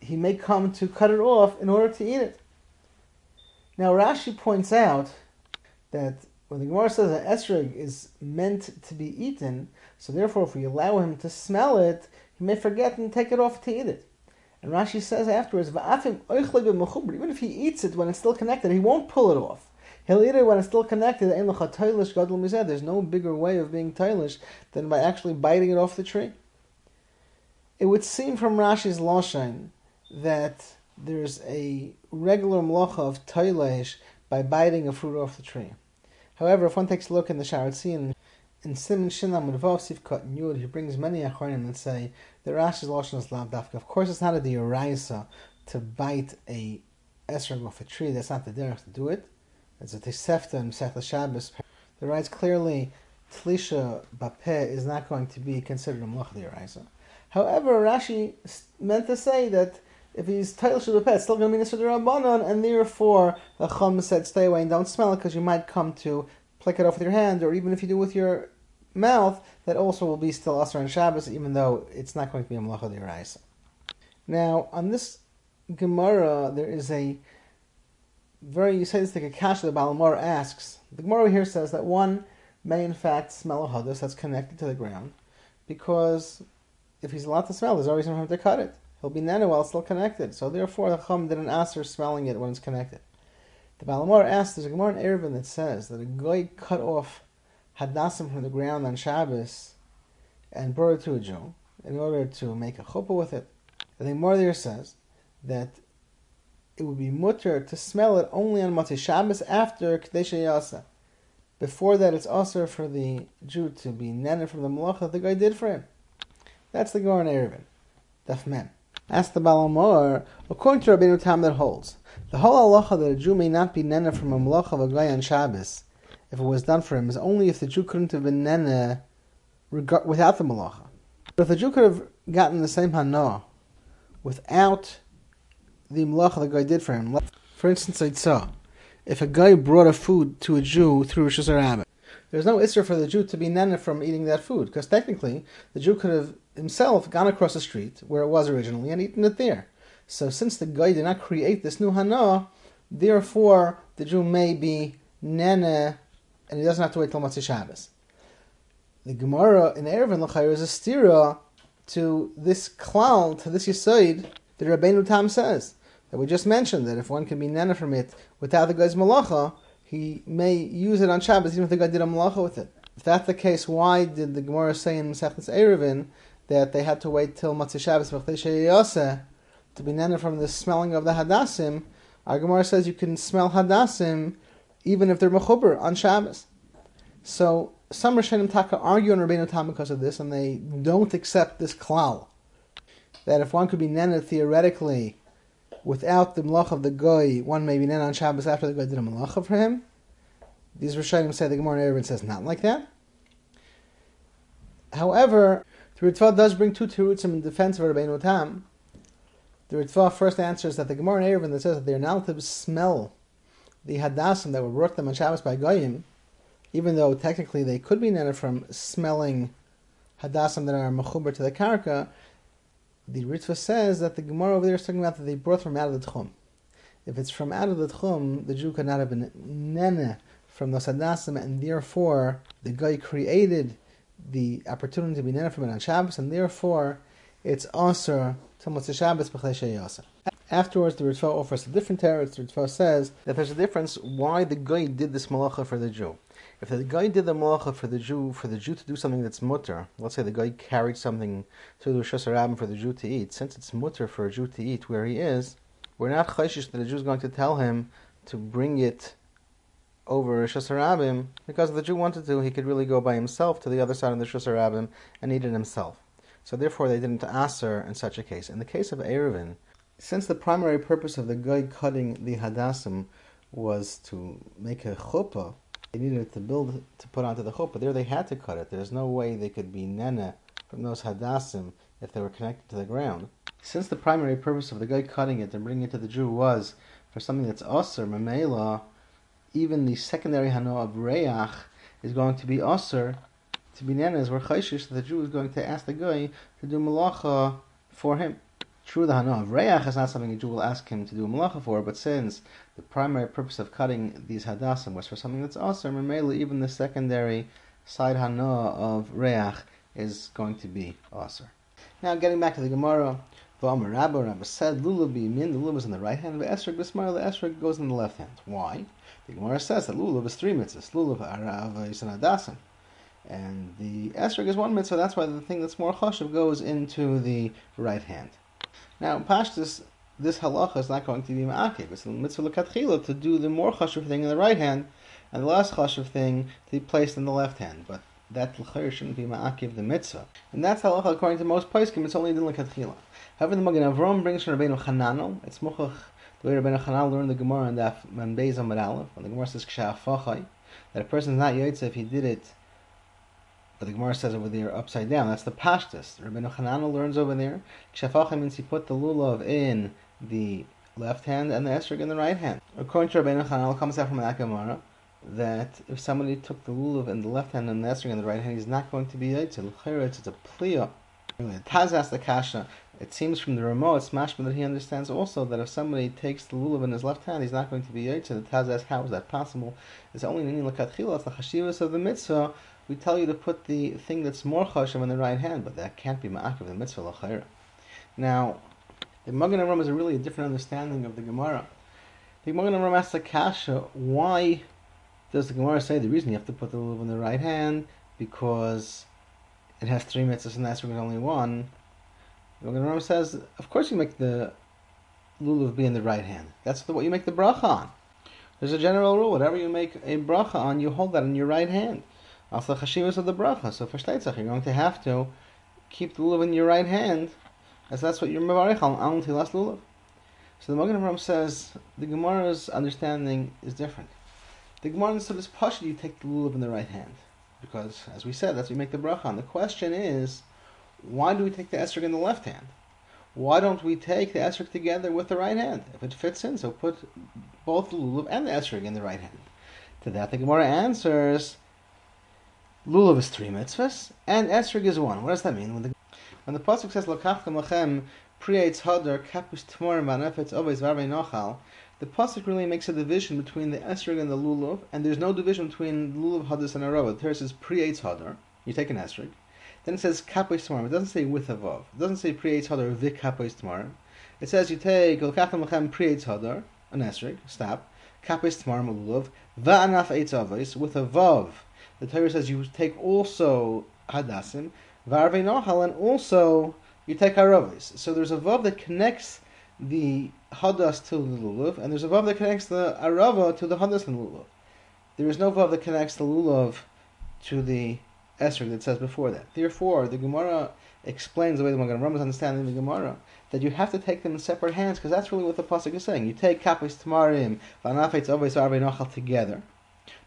he may come to cut it off in order to eat it. Now Rashi points out that when the Gemara says that esrog is meant to be eaten, so therefore if we allow him to smell it, he may forget and take it off to eat it. And Rashi says afterwards, even if he eats it when it's still connected, he won't pull it off. It when it's still connected. There's no bigger way of being tailish than by actually biting it off the tree. It would seem from Rashi's Lashon that there's a regular mlocha of tailish by biting a fruit off the tree. However, if one takes a look in the Sharatzi in Simon Shinam with Vav Sivkot and Yud, he brings many achronim that say the Rashi's lashon is lav. Of course, it's not a dioraisa to bite a esrog off a tree. That's not the derech to do it. It's a and Sechla Shabbos. The writes clearly tlisha bapeh is not going to be considered a mlach dioraisa. However, Rashi meant to say that if he's title to it's still going to be Nisr Rabbanon, and therefore the Chum said stay away and don't smell it because you might come to pluck it off with your hand, or even if you do with your mouth, that also will be still Asr and Shabbos, even though it's not going to be a Malacha Diraisa. Now, on this Gemara, there is a very, you say this like a kasha the Baal Hamaor asks. The Gemara here says that one may in fact smell a hadas that's connected to the ground, because if he's allowed to smell, there's no reason for him to cut it he'll be nana while still connected. So therefore, the chum didn't ask her smelling it when it's connected. The Baal Hamaor asks, there's a Gemara in Eruvin that says that a guy cut off hadassim from the ground on Shabbos and brought it to a Jew in order to make a chuppah with it. The Gemara there says that it would be mutter to smell it only on Motzei Shabbos after Kadesh Yasa. Before that, it's also for the Jew to be nana from the malacha that the guy did for him. That's the Gemara in Eruvin. Daf Mem. Ask the Baal Hamaor, according to Rabbeinu Tam that holds, the whole halacha that a Jew may not be nena from a malacha of a guy on Shabbos, if it was done for him, is only if the Jew couldn't have been nena without the malacha. But if the Jew could have gotten the same hana without the malacha the guy did for him, for instance, I saw if a guy brought a food to a Jew through Rosh Hashanah, there's no isra for the Jew to be nana from eating that food, because technically the Jew could have himself gone across the street where it was originally and eaten it there. So since the guy did not create this new hana, therefore the Jew may be nana, and he doesn't have to wait till Motzei Shabbos. The Gemara in Eruvin L'chayr is a stira to this klal, to this yisoid, the Rabbeinu Tam says that we just mentioned that if one can be nana from it without the guy's malacha, he may use it on Shabbos even if the guy did a malacha with it. If that's the case, why did the Gemara say in Masechtas Eruvin that they had to wait till Motzei Shabbos to be nana from the smelling of the hadassim, our Gemara says you can smell hadassim even if they're mechuber on Shabbos. So some Rishonim Taka argue on Rabbeinu Tam because of this, and they don't accept this klal that if one could be nana theoretically without the malach of the goy, one may be nana on Shabbos after the goy did a malach for him. These Rishonim say the Gemara Erevin says not like that. However, the Ritva does bring two terutzim in defense of Rabbeinu Tam. The Ritva first answers that the Gemara Erevin that says that they are not to smell the hadassim that were brought them on Shabbos by goyim, even though technically they could be nana from smelling hadassim that are mechuber to the karka, the Ritva says that the Gemara over there is talking about that they brought from out of the Tchum. If it's from out of the Tchum, the Jew could not have been nene from the Sadasim, and therefore the guy created the opportunity to be nene from it on Shabbos, and therefore it's also to Motzei Shabbos Afterwards, the Ritva offers a different teretz. The Ritva says that there's a difference why the guy did this malacha for the Jew. If the guy did the malacha for the Jew, for the Jew to do something that's mutter, let's say the guy carried something to the Rosh for the Jew to eat, since it's mutter for a Jew to eat where he is, we're not chayshish that the Jew is going to tell him to bring it over Rosh Hashanah because if the Jew wanted to, he could really go by himself to the other side of the Rosh and eat it himself. So therefore, they didn't answer in such a case. In the case of Erevin, since the primary purpose of the guy cutting the hadassim was to make a chuppah, they needed to build to put onto the chuppah. There they had to cut it. There's no way they could be nene from those hadassim if they were connected to the ground. Since the primary purpose of the guy cutting it and bringing it to the Jew was for something that's usr, mamela, even the secondary hano of reach is going to be usr to be nenes where chayshish the Jew is going to ask the guy to do malacha for him. True, the hana of reach is not something a Jew will ask him to do malacha for, but since the primary purpose of cutting these hadassim was for something that's awesome, and even the secondary side hana of reach is going to be awesome. Now, getting back to the Gemara, V'amar Rabba, Rabba said, Lulav min, the lulav is in the right hand, the esrog b'smar, the esrog goes in the left hand. Why? The Gemara says that lulav is three mitzvahs. Lulav arav is an adasim. And the esrog is one mitzvah, that's why the thing that's more choshev goes into the right hand. Now, Pashtus, this halacha is not going to be ma'akiv. It's the mitzvah l'katchila to do the more chashuv thing in the right hand, and the less chashuv thing to be placed in the left hand. But that l'chayr shouldn't be ma'akiv the mitzvah. And that's halacha according to most poskim. It's only in l'katchila. However, the Magen Avram brings from Rabbeinu Chananel. It's muchach the way Rabbeinu Chananel learned the Gemara in the Manbeis Amar Aleph. When the Gemara says k'sha'afachai, that a person is not yotze if he did it but the Gemara says over there upside down. That's the pashtus. Rabbeinu Hanana learns over there. Kshafacha means he put the lulav in the left hand and the esrog in the right hand. According to Rabbeinu Hanana, comes out from that Gemara that if somebody took the lulav in the left hand and the esrog in the right hand, he's not going to be yaitz. It's a pliya. Taz asked the kasha. It seems from the it's mashma that he understands also that if somebody takes the lulav in his left hand, he's not going to be yaitz. The Taz asks, how is that possible? It's only in lakatchila. It's the chashivas of the mitzvah we tell you to put the thing that's more chashav in the right hand, but that can't be ma'akiv the mitzvah l'chayra. Now, the Magen Avraham is a really a different understanding of the Gemara. The Magen Avraham asks the kasha, why does the Gemara say the reason you have to put the lulav in the right hand because it has three mitzvahs and that's only one? The Magen Avraham says, of course you make the lulav be in the right hand. That's the, what you make the bracha on. There's a general rule: whatever you make a bracha on, you hold that in your right hand also the chashivas of the bracha. So for shteitzach, you're going to have to keep the lulav in your right hand, as that's what you're mevarich on tilas lulav. So the Magen Avraham says the Gemara's understanding is different. The Gemara says this pasha you take the lulav in the right hand, because as we said, that's what you make the bracha on. The question is, why do we take the esrog in the left hand? Why don't we take the esrog together with the right hand? If it fits in, so put both the lulav and the esrog in the right hand. To that, the Gemara answers Lulav is three mitzvahs, and esrog is one. What does that mean? When the, when the pasuk says Lokachtem lachem priyates hadar kapus tmorim banefetz obeis varvei nochal, the pasuk really makes a division between the esrog and the lulav, and there's no division between lulav hadis and arava. The Torah says priyates hadar. You take an esrog. Then it says kapos tmorim. It doesn't say with a vav. It doesn't say priyates hadar vik kapos tmorim. It says you take Lokachtem lachem priyates hadar, an esrog, stop, kapos tmorim lulav, va'anaf eitz with a vav the Torah says you take also hadassim, varvei nochal, and also you take haravis. So there's a vav that connects the hadas to the lulav, and there's a vav that connects the arava to the hadas and lulav. There is no vav that connects the lulav to the esrog that says before that. Therefore, the Gemara explains the way the Magen Ram is understanding the Gemara that you have to take them in separate hands because that's really what the pasuk is saying. You take kapis tamarim, vanafetz avos arbe nochal together.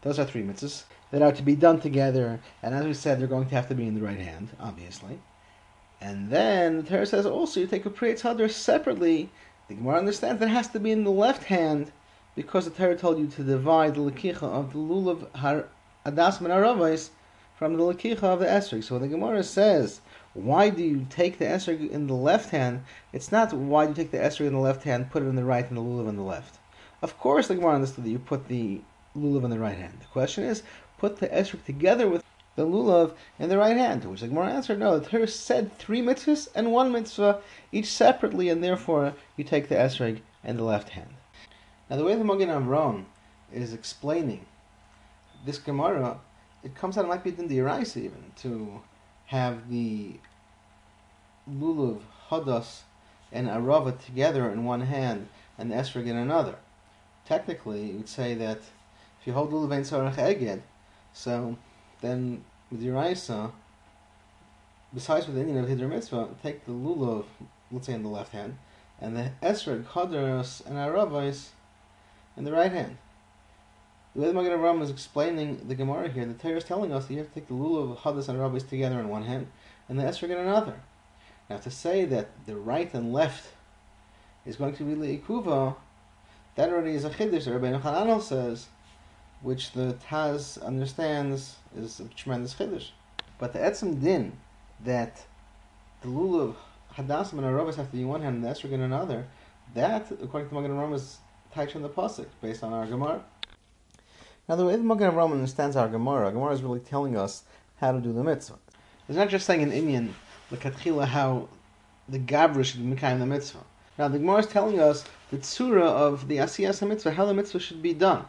Those are three mitzvahs that are to be done together, and as we said, they're going to have to be in the right hand, obviously. And then the Torah says also you take a priyat hadar separately. The Gemara understands that it has to be in the left hand because the Torah told you to divide the lekicha of the lulav har adas and from the lekicha of the esrog. So the Gemara says why do you take the esrog in the left hand? It's not why do you take the esrog in the left hand, put it in the right, and the lulav in the left. Of course, the Gemara understood that you put the lulav in the right hand. The question is, put the esrog together with the lulav in the right hand. Which the Gemara answered, no, the Torah said three mitzvahs and one mitzvah, each separately, and therefore you take the esrog in the left hand. Now, the way the Magen Avram is explaining this Gemara, it comes out, it might be in the Eraisa even, to have the lulav, hadas, and arava together in one hand and the esrog in another. Technically, you would say that if you hold lulav and sarach eged, so then with your isa, uh, besides with the Indian of Hidra Mitzvah, take the lulav, let's say in the left hand, and the esrog, hadas, and aravais in the right hand. The way the Magen Avraham is explaining the Gemara here, the Torah is telling us that you have to take the lulav, hadas, and rabbis together in one hand, and the esrog in another. Now, to say that the right and left is going to be leikuva, that already is a chiddush. Rabbi Hananel says, which the Taz understands is a tremendous chiddush. But the etzem din that the lulav, hadasim, and arabas have to be in one hand and the esrog in another, that, according to Magen Avraham, is taich on the pasuk based on our Gemara. Now, the way the Magen Avraham understands our Gemara, our Gemara is really telling us how to do the mitzvah. It's not just saying in Indian, l'katchila, how the Gabra should be in the mitzvah. Now, the Gemara is telling us the tzura of the asiyas mitzvah, how the mitzvah should be done.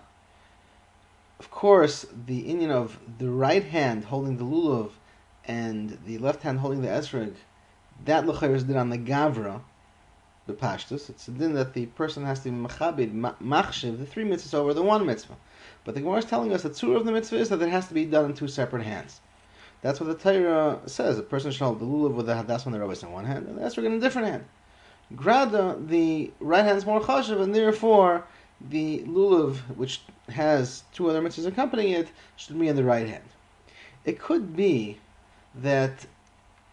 Of course, the Indian of the right hand holding the lulav and the left hand holding the esrog, that l'chayr is did on the Gavra, the pashtus. It's a din that the person has to be machabid, machshiv, the three mitzvahs over the one mitzvah. But the Gemara is telling us that tzura of the mitzvah is that it has to be done in two separate hands. That's what the Torah says. A person shall hold the lulav with the hadas and the rabbis in one hand, and the esrog in a different hand. Grada, the right hand is more chashiv, and therefore the lulav, which has two other mitzvahs accompanying it, should be in the right hand. It could be that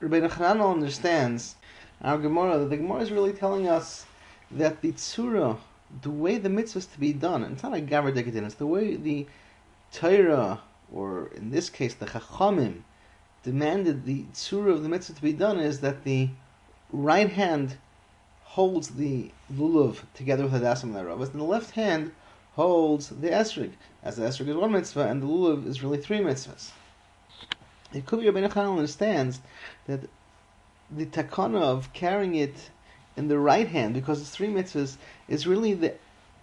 Rabbeinu Chananel understands our Gemara, that the Gemara is really telling us that the tzura the way the mitzvah is to be done, it's not like Gavar Dekadin, it's the way the Torah, or in this case the Chachamim, demanded the tzura of the mitzvah to be done is that the right hand holds the lulav together with the dasim and the and the left hand holds the esrog, as the esrog is one mitzvah and the lulav is really three mitzvahs. It could be Rabbi Nachman understands that the takana of carrying it in the right hand, because it's three mitzvahs, is really the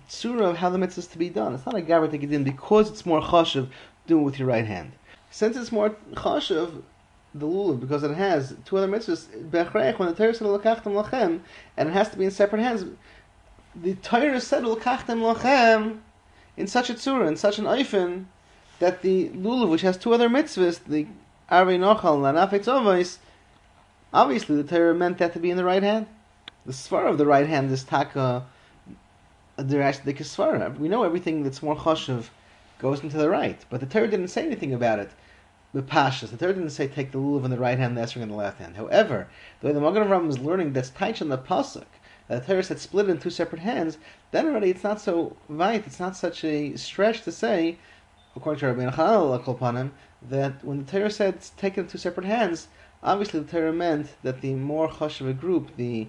surah of how the mitzvah is to be done. It's not a it in because it's more chashav, do it with your right hand. Since it's more chashav, the lulav, because it has two other mitzvahs, when the Torah said l'kachtem lachem, and it has to be in separate hands, the Torah said l'kachtem lachem in such a tzura, in such an eifin, that the lulav, which has two other mitzvahs, the arvei nochal and anafetz obviously the Torah meant that to be in the right hand. The svar of the right hand is taka the kisvara. We know everything that's more choshev goes into the right, but the Torah didn't say anything about it. The pashas, the Torah didn't say take the lulav in the right hand, the esrog in the left hand. However, the way the Magen Avraham is learning that's taich on the pasuk, that the Torah said split it in two separate hands, then already it's not so right, it's not such a stretch to say, according to Rabbeinu Chananel that when the Torah said take it in two separate hands, obviously the Torah meant that the more hush of a group, the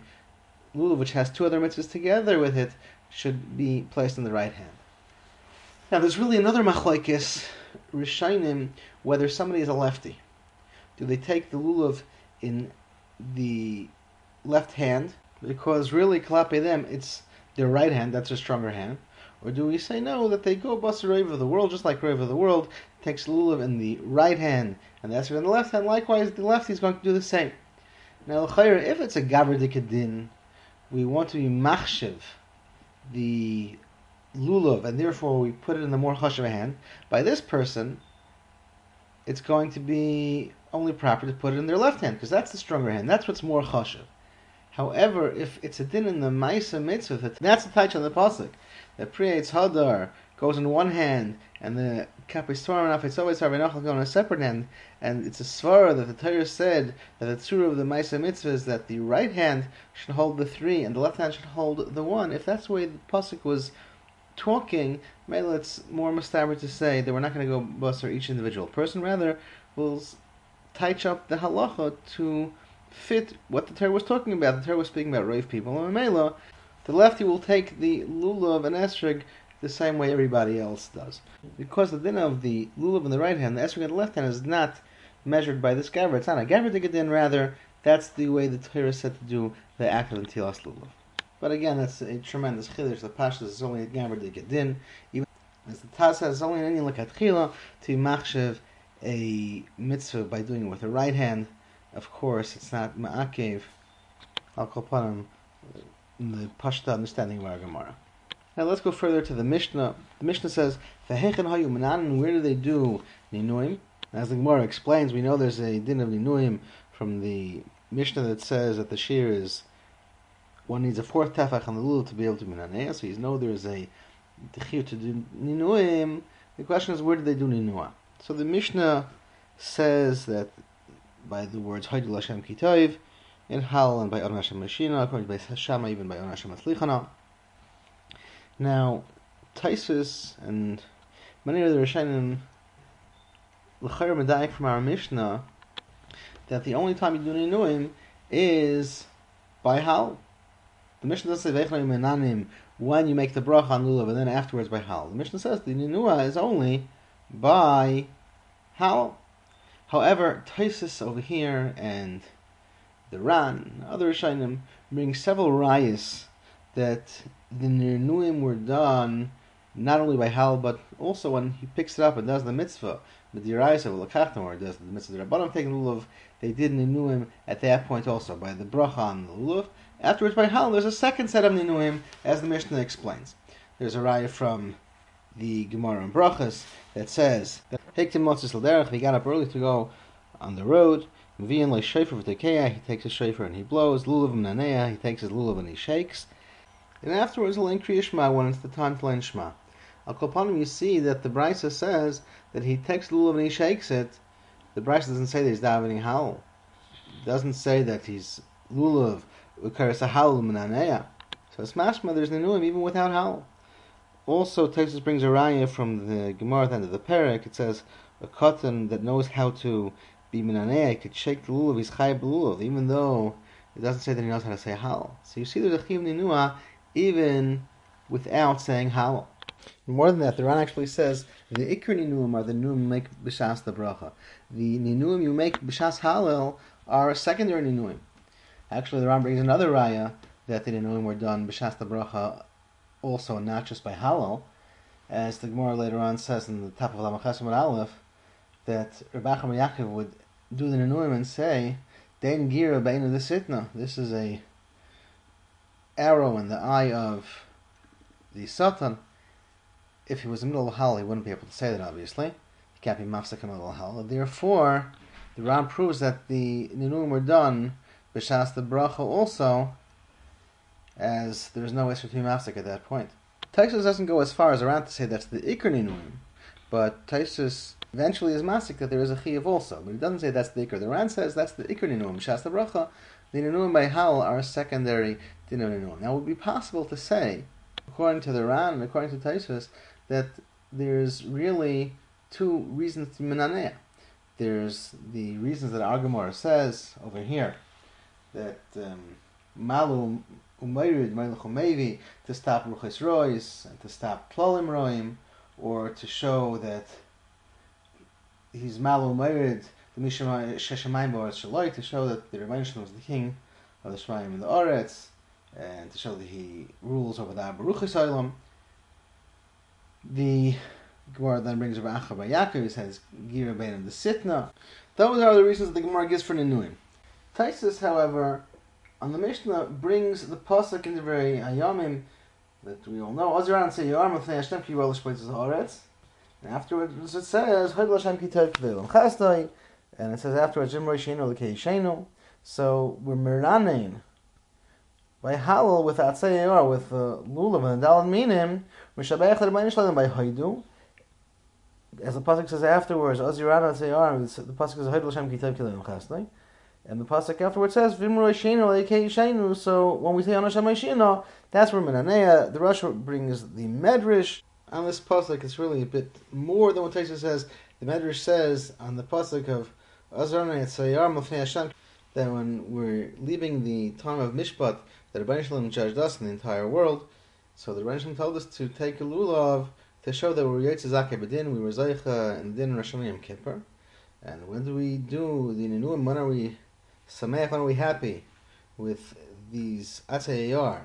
lulav, which has two other mitzvahs together with it, should be placed in the right hand. Now, there's really another machlaikis, rishainim, whether somebody is a lefty. Do they take the lulav in the left hand? Because really, kalape them, it's their right hand, that's a stronger hand. Or do we say no, that they go basar of the world, just like Rave of the world, takes lulav in the right hand, and that's in the left hand, likewise, the lefty is going to do the same. Now, if it's a gavr dikadin, we want to be machshiv, the lulav, and therefore we put it in the more chashav hand, by this person, it's going to be only proper to put it in their left hand, because that's the stronger hand. That's what's more chashav. However, if it's a din in the Maisa mitzvah, that's the touch on the pasuk. The Priyetz Hadar goes in one hand, and the Kapisvarim Afetzovis Harvinachal go in a separate hand, and it's a svara that the Torah said that the tzura of the Maisa mitzvah is that the right hand should hold the three, and the left hand should hold the one. If that's the way the pasuk was talking, maybe it's more mustaber to say that we're not going to go buster each individual person. Rather, we'll touch up the halacha to fit what the Torah was talking about. The Torah was speaking about rave people. And Mela, the lefty will take the lulav and esrog the same way everybody else does. Because the din of the lulav in the right hand, the esrog in the left hand is not measured by this gavra. It's not a gavra to get in, rather, that's the way the Torah is said to do the act of tilas lulav. But again, that's a tremendous chiddush. The pasha is only a gavra to get in. Even as the Taz says, only an like to machshev a mitzvah by doing it with the right hand of course, it's not ma'akev al kolpanim uh, the pashta understanding of our Gemara. Now let's go further to the Mishnah. The Mishnah says, "V'hechen hayu manan." Where do they do ninuim? As the Gemara explains, we know there's a din of ninuim from the Mishnah that says that the shear is one needs a fourth tefach on the lulav to be able to minaneh. So you know there's a techir to do ninuim. The question is, where do they do ninua? So the Mishnah says that by the words Haidul Hashem Kitayv in Hal and by On Hashem Mashina, according to Shama, even by On Hashem Aslichana. Now, Taisus and many other Rishonim l'chayr medayik from our Mishnah that the only time you do ninuim is by Hal. The Mishnah doesn't say menanim when you make the bracha on lulav and then afterwards by Hal. The Mishnah says the ninua is only by Hal. However, Taisus over here and the Ran, other Rishonim, bring several rayas that the Nirnuim were done not only by Hal, but also when he picks it up and does the mitzvah, but the Dirayas of Lakachtam, or does the mitzvah the Rabbanim taking the lulav, they did Ninuim at that point also, by the bracha on the lulav. Afterwards, by Hal, there's a second set of Ninuim, as the Mishnah explains. There's a raya from the Gemara in Brachas that says that he got up early to go on the road. He takes his Shofar and he blows. Lulav Nanea, he takes his Lulav and he shakes. And afterwards, increase Shema when it's the time to learn Shema. Al you see that the Brisa says that he takes Lulav and he shakes it. The Brisa doesn't say that he's davening. It doesn't say that he's Lulav. So it's mashma, there's Ninuim even without Howl. Also, Taisus brings a raya from the Gemara at the end of the parak. It says a katan that knows how to be minanei could shake the lulav. He's chay lulav, even though it doesn't say that he knows how to say hal. So you see, there's a chiyuv ninua even without saying hal. More than that, the Ran actually says the ikr ninuim are the ninuim make b'shas the bracha. The ninuim you make b'shas halal are secondary ninuim. Actually, the Ran brings another raya that the ninuim were done b'shas bracha also not just by halal, as the Gemara later on says in the top of Lamachasim Aleph, that Rabbi Yaakov would do the Nenuim and say, Den Gira Beinu the Sitna. This is a arrow in the eye of the Satan. If he was in the middle of Hal, he wouldn't be able to say that, obviously. He can't be mafsek in the middle of Hal. Therefore, the Ran proves that the Nenuim were done, B'Shas the Bracha also, as there's no to Mafsik at that point. Taisus doesn't go as far as around to say that's the Iker Ninuim, but Taisus eventually is Masik that there is a Chiyav also, but he doesn't say that's the Iker. The Ran says that's the Iker Ninuim, Shasta Bracha. The Ninuim by Hal are secondary Dinu Ninuim. Now it would be possible to say, according to the Ran and according to Taisus, that there's really two reasons to Minaneh. There's the reasons that Agamor says over here that um, Malum Umayrid Melech to stop Ruchis Rois and to stop Klolim Roim, or to show that he's Malu Umayrid the Sheshamayim Boris Shaloi, to show that the Rebbeinu was the king of the Shemayim and the Oretz, and to show that he rules over the Baruch Olam. The Gemara then brings Rabbi Acha bar Yaakov, he says Gira of the Sitna. Those are the reasons that the Gemara gives for Ninuim. Taisus, however, on the Mishnah brings the pasuk in the very Ayamim that we all know. Oziran say Yarm of Hashem ki relish places haaretz. And afterwards it says Hod Hashem ki tov kvelim. And it says afterwards Jim Roshinu lekei shenu. So we're miranein by halal with atzei or with uh, lulav and dalad minim. Mishabech l'mayim shalom by haidu. As the pasuk says afterwards, Oziran atzei Yarm. The pasuk says Hod Hashem ki tov kvelim. And the pasuk afterwards says Vimru Shainu So when we say Anasham Shina, that's where Menanea. The Rosh brings the Medrash on this pasuk. It's really a bit more than what Taisus says. The Medrash says on the pasuk of Azarna Etzayar Mafnei Hashem that when we're leaving the time of Mishpat, that Rabbi Shalom judged us in the entire world. So the Rabbi told us to take a lulav to show that we were Yetzizake Bedin, we were Zaycha and Din Rosh Kippur. And when do we do the Ninuim? When are we Sameach, when are we happy with these Atayar?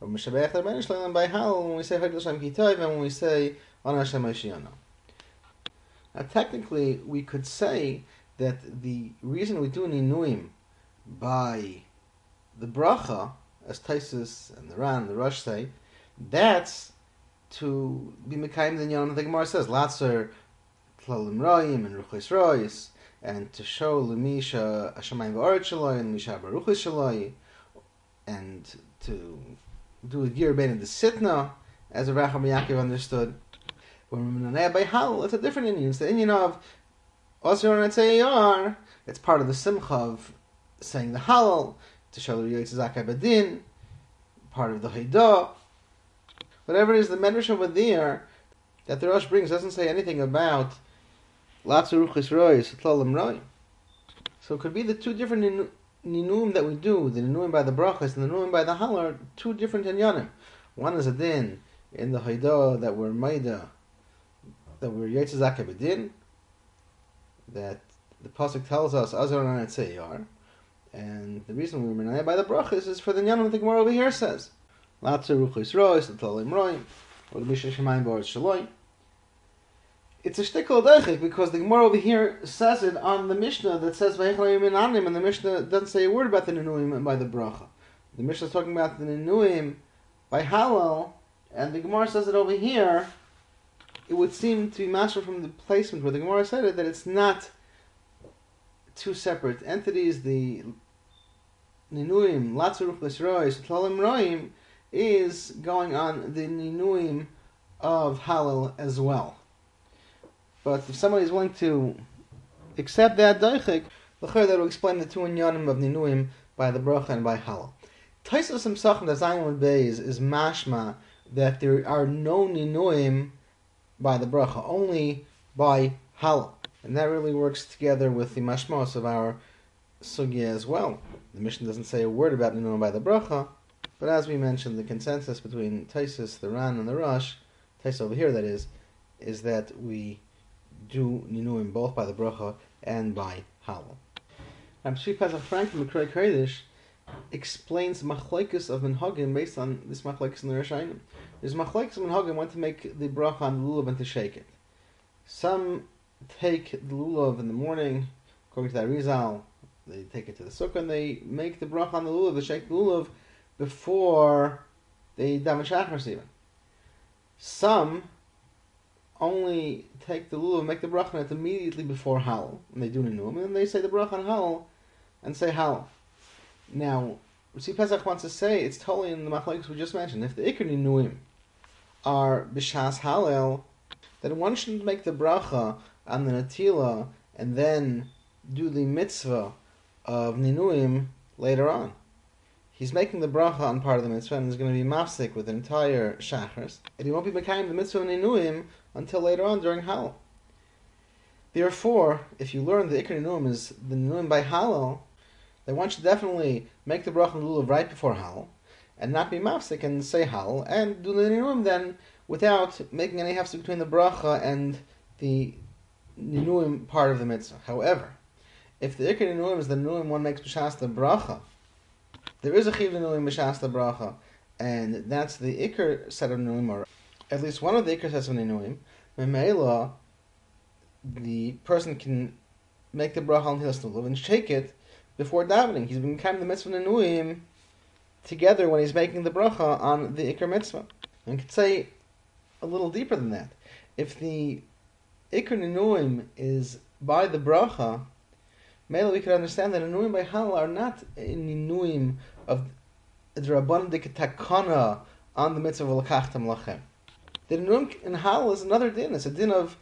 Or Rabbeinu Shalom by when we say Hagel Shem and when we say On Hashem. Now, technically, we could say that the reason we do Ninuim by the bracha, as Taisus and the Ran and the Rosh say, that's to be Mekayim the Nyan the Gemara says, Latzer Tlalim Royim and Ruchis Royis, and to show Lemisha Hashemayim V'Aret Shaloi and Misha Baruch Shaloi, and to do a Gir the Sitna, as Racham Yaakov understood. When we're by Hal, it's a different Indian. It's the Indian of Osir and It's part of the Simcha of saying the Halal, to show the Zakai Badin, part of the Haidah. Whatever it is, the Medrash over there that the Rosh brings doesn't say anything about Latzuruchis Rois, Tlalim Roy. So it could be the two different ninuim that we do, the ninuim by the brachas and the ninuim by the halal, are two different inyanim. One is a din in the haidah that we're maida, that we're yetzizak bedin, that the pasuk tells us azar and and the reason we are by the brachas is for the nyanim that the Gemara over here says. Latzuruchis Rois, Tlalim Roy, or the Mishnah Boris Shaloi it's a shtickle deichik because the Gemara over here says it on the Mishnah that says Vayichlaim and the Mishnah doesn't say a word about the Ninuim by the bracha. The Mishnah is talking about the Nenuim by Halal, and the Gemara says it over here. It would seem to be master from the placement where the Gemara said it that it's not two separate entities. The Ninuim, Latzuruch Lesrois, Tlalim Roim, is going on the Ninuim of Halal as well. But if somebody is willing to accept that daichik, the that will explain the two inyanim of ninuim by the bracha and by halal. Taisus himself in the Zion Beis is mashma that there are no ninuim by the bracha, only by halal. And that really works together with the mashmos of our sugya as well. The mission doesn't say a word about ninuim by the bracha, but as we mentioned, the consensus between Taisus, the Ran, and the Rosh, Taisus over here that is, is that we do Ninuim both by the bracha and by halal. Rabbi Pesach Frank from Mikray Kodesh explains machlekes of minhagim based on this machlekes in the Rishayim. There's machlekes of minhagim when to make the bracha on the lulav and to shake it. Some take the lulav in the morning, according to the Arizal, they take it to the sukkah and they make the bracha on the lulav, they shake the lulav before they daven shachar even. Some only take the lulav, make the bracha on it immediately before hal, and they do ninuim, and they say the bracha on hal, and say hal. Now, Risi Pesach wants to say it's totally in the machlekes we just mentioned. If the ikr ninuim are b'shas halel, then one shouldn't make the bracha on the natila and then do the mitzvah of ninuim later on. He's making the bracha on part of the mitzvah and is going to be mafsik with the entire shachris, and he won't be making the mitzvah ninuim until later on during Halal. Therefore, if you learn the Ikr Nuim is the Nuim by Halal, then one should definitely make the bracha lulav right before Halal, and not be mafsik and say Halal, and do the Nuim then without making any hefsek between the bracha and the Ninuim part of the mitzvah. However, if the Ikr Ninuim is the Ninuim one makes b'shas the bracha, there is a chiv b'shas the bracha, and that's the Ikr set of Ninuim, or at least one of the Ikr sets of Ninuim, Memela, the person can make the bracha on Hilsnulav and shake it before davening. He's been kind of the mitzvah nenuim together when he's making the bracha on the ikr mitzvah. And could say a little deeper than that. If the ikr nenuim is by the bracha, maybe we could understand that nenuim by halal are not nenuim of the rabbanon takana on the mitzvah of lakachtam lachem. The nenuim in halal is another din. It's a din of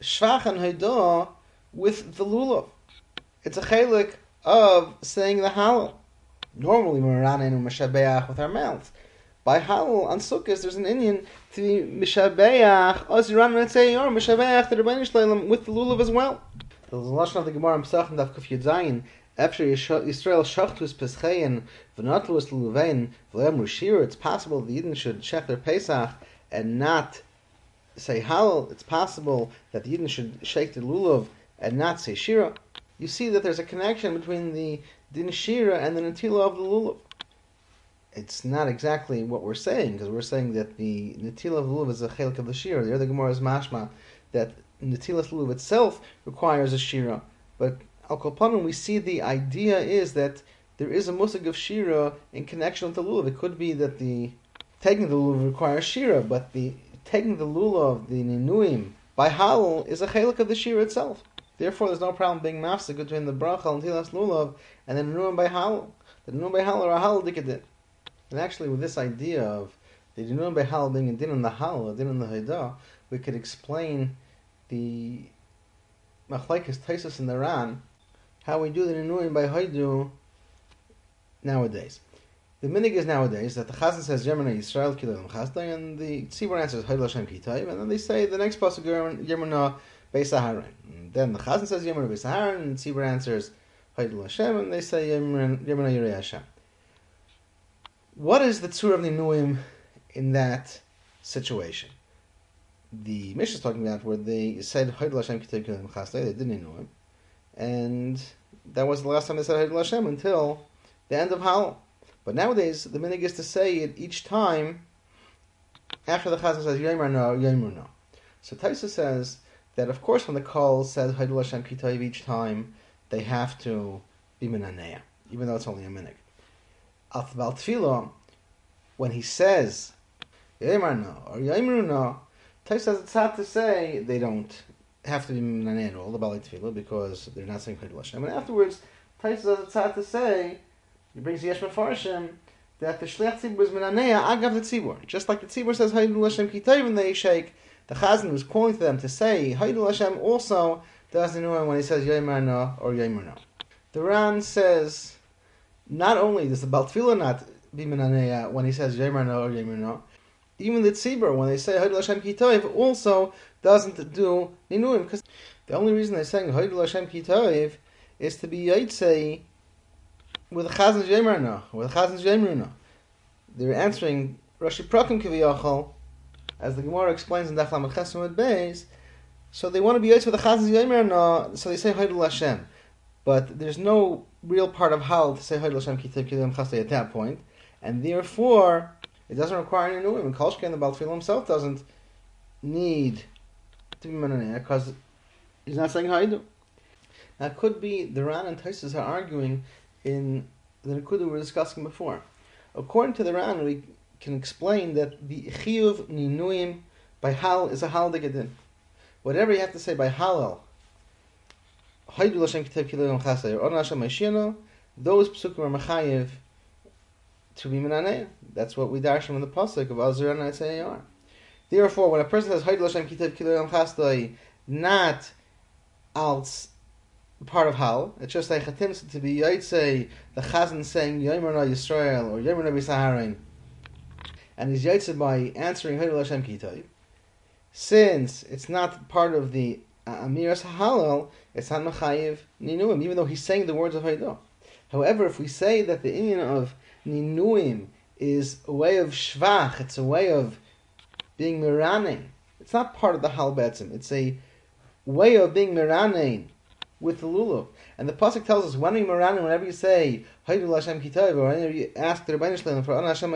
shvach and haidah with the lulav. It's a chelik of saying the halal. Normally, we're running mishabeach with our mouths. By halal on sukkahs, there's an Indian to be and say or mishabeach the Shleilim with the lulav as well. A lashon of the Gemara himself in Daf Kuf Yud Zayin. After Yisrael shachtus peschein v'natlus luluvein v'le'amru shir, it's possible the Yidden should check their Pesach and not say halal. It's possible that the Yidden should shake the lulav and not say shira. You see that there's a connection between the din shira and the natila of the lulav. It's not exactly what we're saying because we're saying that the natila of the lulav is a chelik of the shira. The other Gemara is mashma that natila lulav itself requires a shira, but al kolpanim we see the idea is that there is a musig of shira in connection with the lulav. It could be that the taking the lulav requires shira, but the taking the lulav, the ninuim by halal is a chelik of the shira itself. Therefore, there's no problem being mafsik between the bracha and tilas lulav and the nurim by halal. The nurim by halal are halal dikadin. And actually, with this idea of the nurim by halal being a din in the halal, a din in the haidah, we could explain the machlekes taisus in the Ran, how we do the nurim by haidu nowadays. The minig is nowadays that the Chazan says Yemena Yisrael Kilim Chasdai, and the Tzibur answers Haidel Hashem Kitayim, and then they say the next pasuk Yemena Beis Saharan. Then the Chazan says Yemena Beis Saharan, and Tzibur answers Haidel Hashem, and they say Yemena Yirei Hashem. What is the tzur of Ninuim in that situation? The Mishnah is talking about where they said Haidel Hashem they didn't know him, and that was the last time they said Haidel Hashem until the end of Halal. But nowadays, the minig is to say it each time after the chazan says Yomer no, Yomer no. So Taisa says that of course when the call says Haidul Hashem Kitayv each time, they have to be minaneya, even though it's only a minig. Al Tefillah, when he says Yomer no or Yomer no, Taisa says it's hard to say they don't have to be minaneya at all, the Bali Tefillah, because they're not saying Haidul Hashem. And afterwards, Taisa says it's hard to say he brings Yesh Mefarshim that the Shliach Tzibur is Minaneya Agav the Tzibur. Just like the Tzibur says Haidul Hashem Kitayv and they shake, the Chazan was calling to them to say Haidul Hashem also doesn't know when he says Yomer no or Yomer no. The Ran says not only does the Baltfila not be Minaneya when he says Yomer no or Yomer no, even the Tzibur when they say Haidul Hashem Kitayv also doesn't do Ninuim because the only reason they're saying Haidul Hashem Kitayv is to be Yitzay with the Chazan's Yemer with the Chazan's Yemer They're answering Rashi Prakim Kiviyachol, as the Gemara explains in Daf Lamed Chesed Beis. So they want to be Yitz with the Chazan's Yemer so they say Haidul Hashem. But there's no real part of Hal to say Haidul Hashem Kilim Chasei at that point, and therefore it doesn't require any new Kolshke and the Baltfil himself doesn't need to be Mananeh because he's not saying Haidul. Now could be the Ran and Taisus are arguing in the Nakuda we were discussing before. According to the Ran, we can explain that the Chiyuv Ninuim by Hal is a Hal Degadin. Whatever you have to say by Halal, Haidul Hashem Kitab Kilayim or those psukim are Machayev to be Minaneh. That's what we dash from the pasuk of Azur and Isayar. Therefore, when a person says Haidul Hashem Kitab Kilayim Chasei, not als part of Hal. It's just like Chatim to be Yaitse, the Chazan saying Yomer Na Yisrael or Yomer Na Bisaharin. And he's Yaitse by answering Haidul Hashem Kitayv. Since it's not part of the uh, Amiras Halal, it's not Machayiv Ninuim, even though he's saying the words of Haidah. However, if we say that the union of Ninuim is a way of Shvach, it's a way of being Miraning, it's not part of the Hal Betzim, it's a way of being Miraning with the lulav. And the pasuk tells us when we moran, whenever you say Haydul Hashem Kitayv, or whenever you ask the Rebbeinu Shalom for An Hashem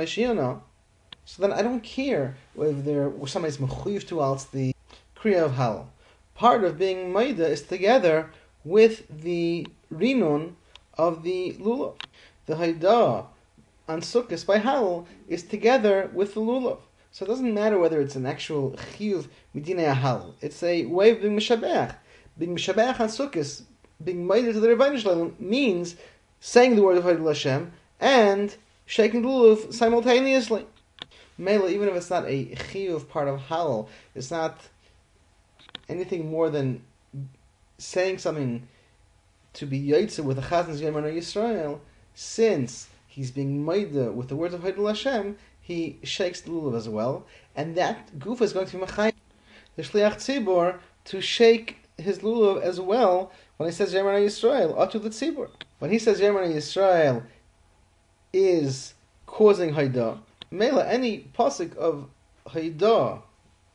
so then I don't care if there somebody's mechuyev to else the kriya of hal. Part of being maida is together with the rinun of the lulav. The haidah on Sukkot by Halal is together with the lulav. So it doesn't matter whether it's an actual chiyuv midinei halal. It's a way of being mishabeach. Being mishabeach on Sukkot, being made to the Rebbeinu Shalom means saying the word of Hashem and shaking the lulav simultaneously. Mela, even if it's not a chiyuv part of halal, it's not anything more than saying something to be yaitze with a chazan's Yemen Yisrael, since he's being maida with the words of Haidul Hashem, he shakes the lulav as well, and that goof is going to be machay the shliach tzibor to shake his lulav as well when he says Yemen Yisrael, atu the tzibor. When he says Yemen Yisrael is causing haida, mela any pasuk of haida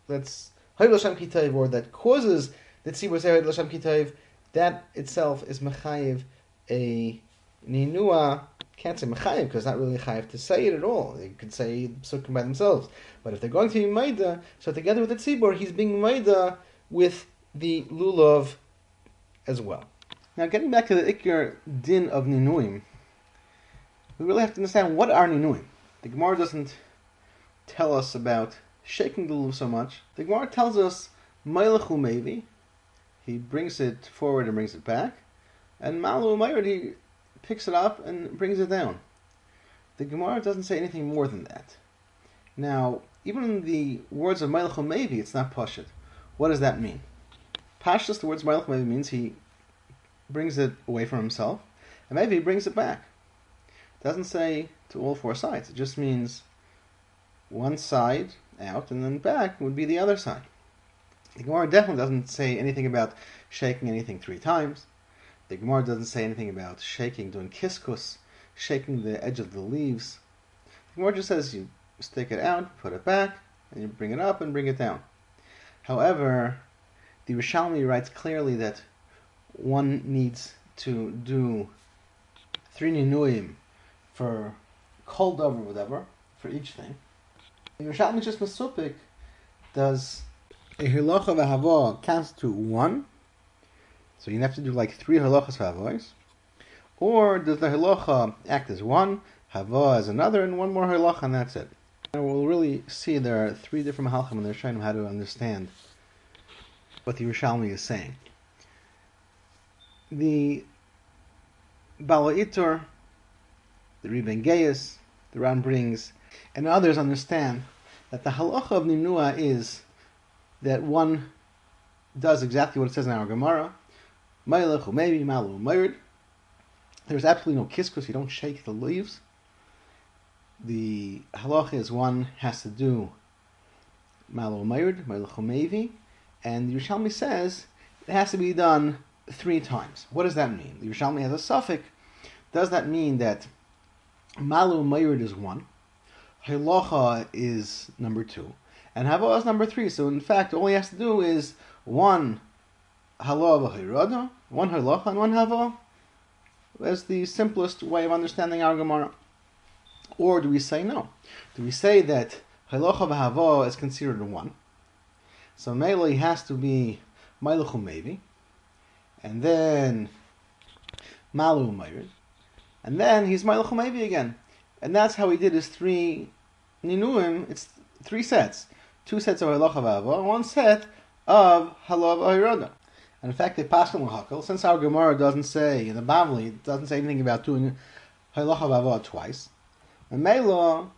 that's Haidul Hashem Kitayv or that causes the tzibor say Haidul Hashem Kitayv that itself is mechayiv a ninua. Can't say mechayiv because it's not really chayiv to say it at all. They could say sukkim by themselves, but if they're going to be maida, so together with the tzibor, he's being maida with the lulav as well. Now, getting back to the ikir din of ninuim, we really have to understand what are ninuim. The Gemara doesn't tell us about shaking the lulav so much. The Gemara tells us Meilechu Mevi, he brings it forward and brings it back, and Malu Mayr, he picks it up and brings it down. The Gemara doesn't say anything more than that. Now, even in the words of Meilechu Mevi, it's not Pashit. What does that mean? Pashtus, the words Meilechu Mevi means he brings it away from himself, and maybe he brings it back. It doesn't say to all four sides. It just means one side out, and then back would be the other side. The Gemara definitely doesn't say anything about shaking anything three times. The Gemara doesn't say anything about shaking, doing kiskus, shaking the edge of the leaves. The Gemara just says you stick it out, put it back, and you bring it up and bring it down. However, the Yerushalmi writes clearly that one needs to do three ninuim for cold over whatever, for each thing. The Yerushalmi just Masupik does a halacha v'hava to one, so you have to do like three halachas v'havos, or does the halacha act as one, hava as another, and one more halacha, and that's it. And we'll really see there are three different halachim, and they're showing how to understand what the Yerushalmi is saying. The Bala Itur, the Rebbe Gaius, the Ran brings and others understand that the halacha of Ninua is that one does exactly what it says in our Gemara. malu There's absolutely no because you don't shake the leaves. The halacha is one has to do malu mayrid, maylechu and the Yerushalmi says it has to be done three times. What does that mean? The Yerushalmi has a suffix. Does that mean that malu mayrid is one? Hilacha is number two, and Hava is number three. So in fact, all he has to do is one Halav Hirada, one Hilacha, and one Hava. That's the simplest way of understanding our Gemara. Or do we say no? Do we say that Hilacha Hava is considered one? So Mele has to be Mailuchu Mevi, and then Malu Mayrid, and then he's Mailuchu Mevi again. And that's how he did his three ninuim. It's three sets. Two sets of halacha v'ava, one set of halav ahiroda. And in fact, they pass on. Since our Gemara doesn't say in the Bavli, doesn't say anything about doing halacha v'ava twice. And Mela,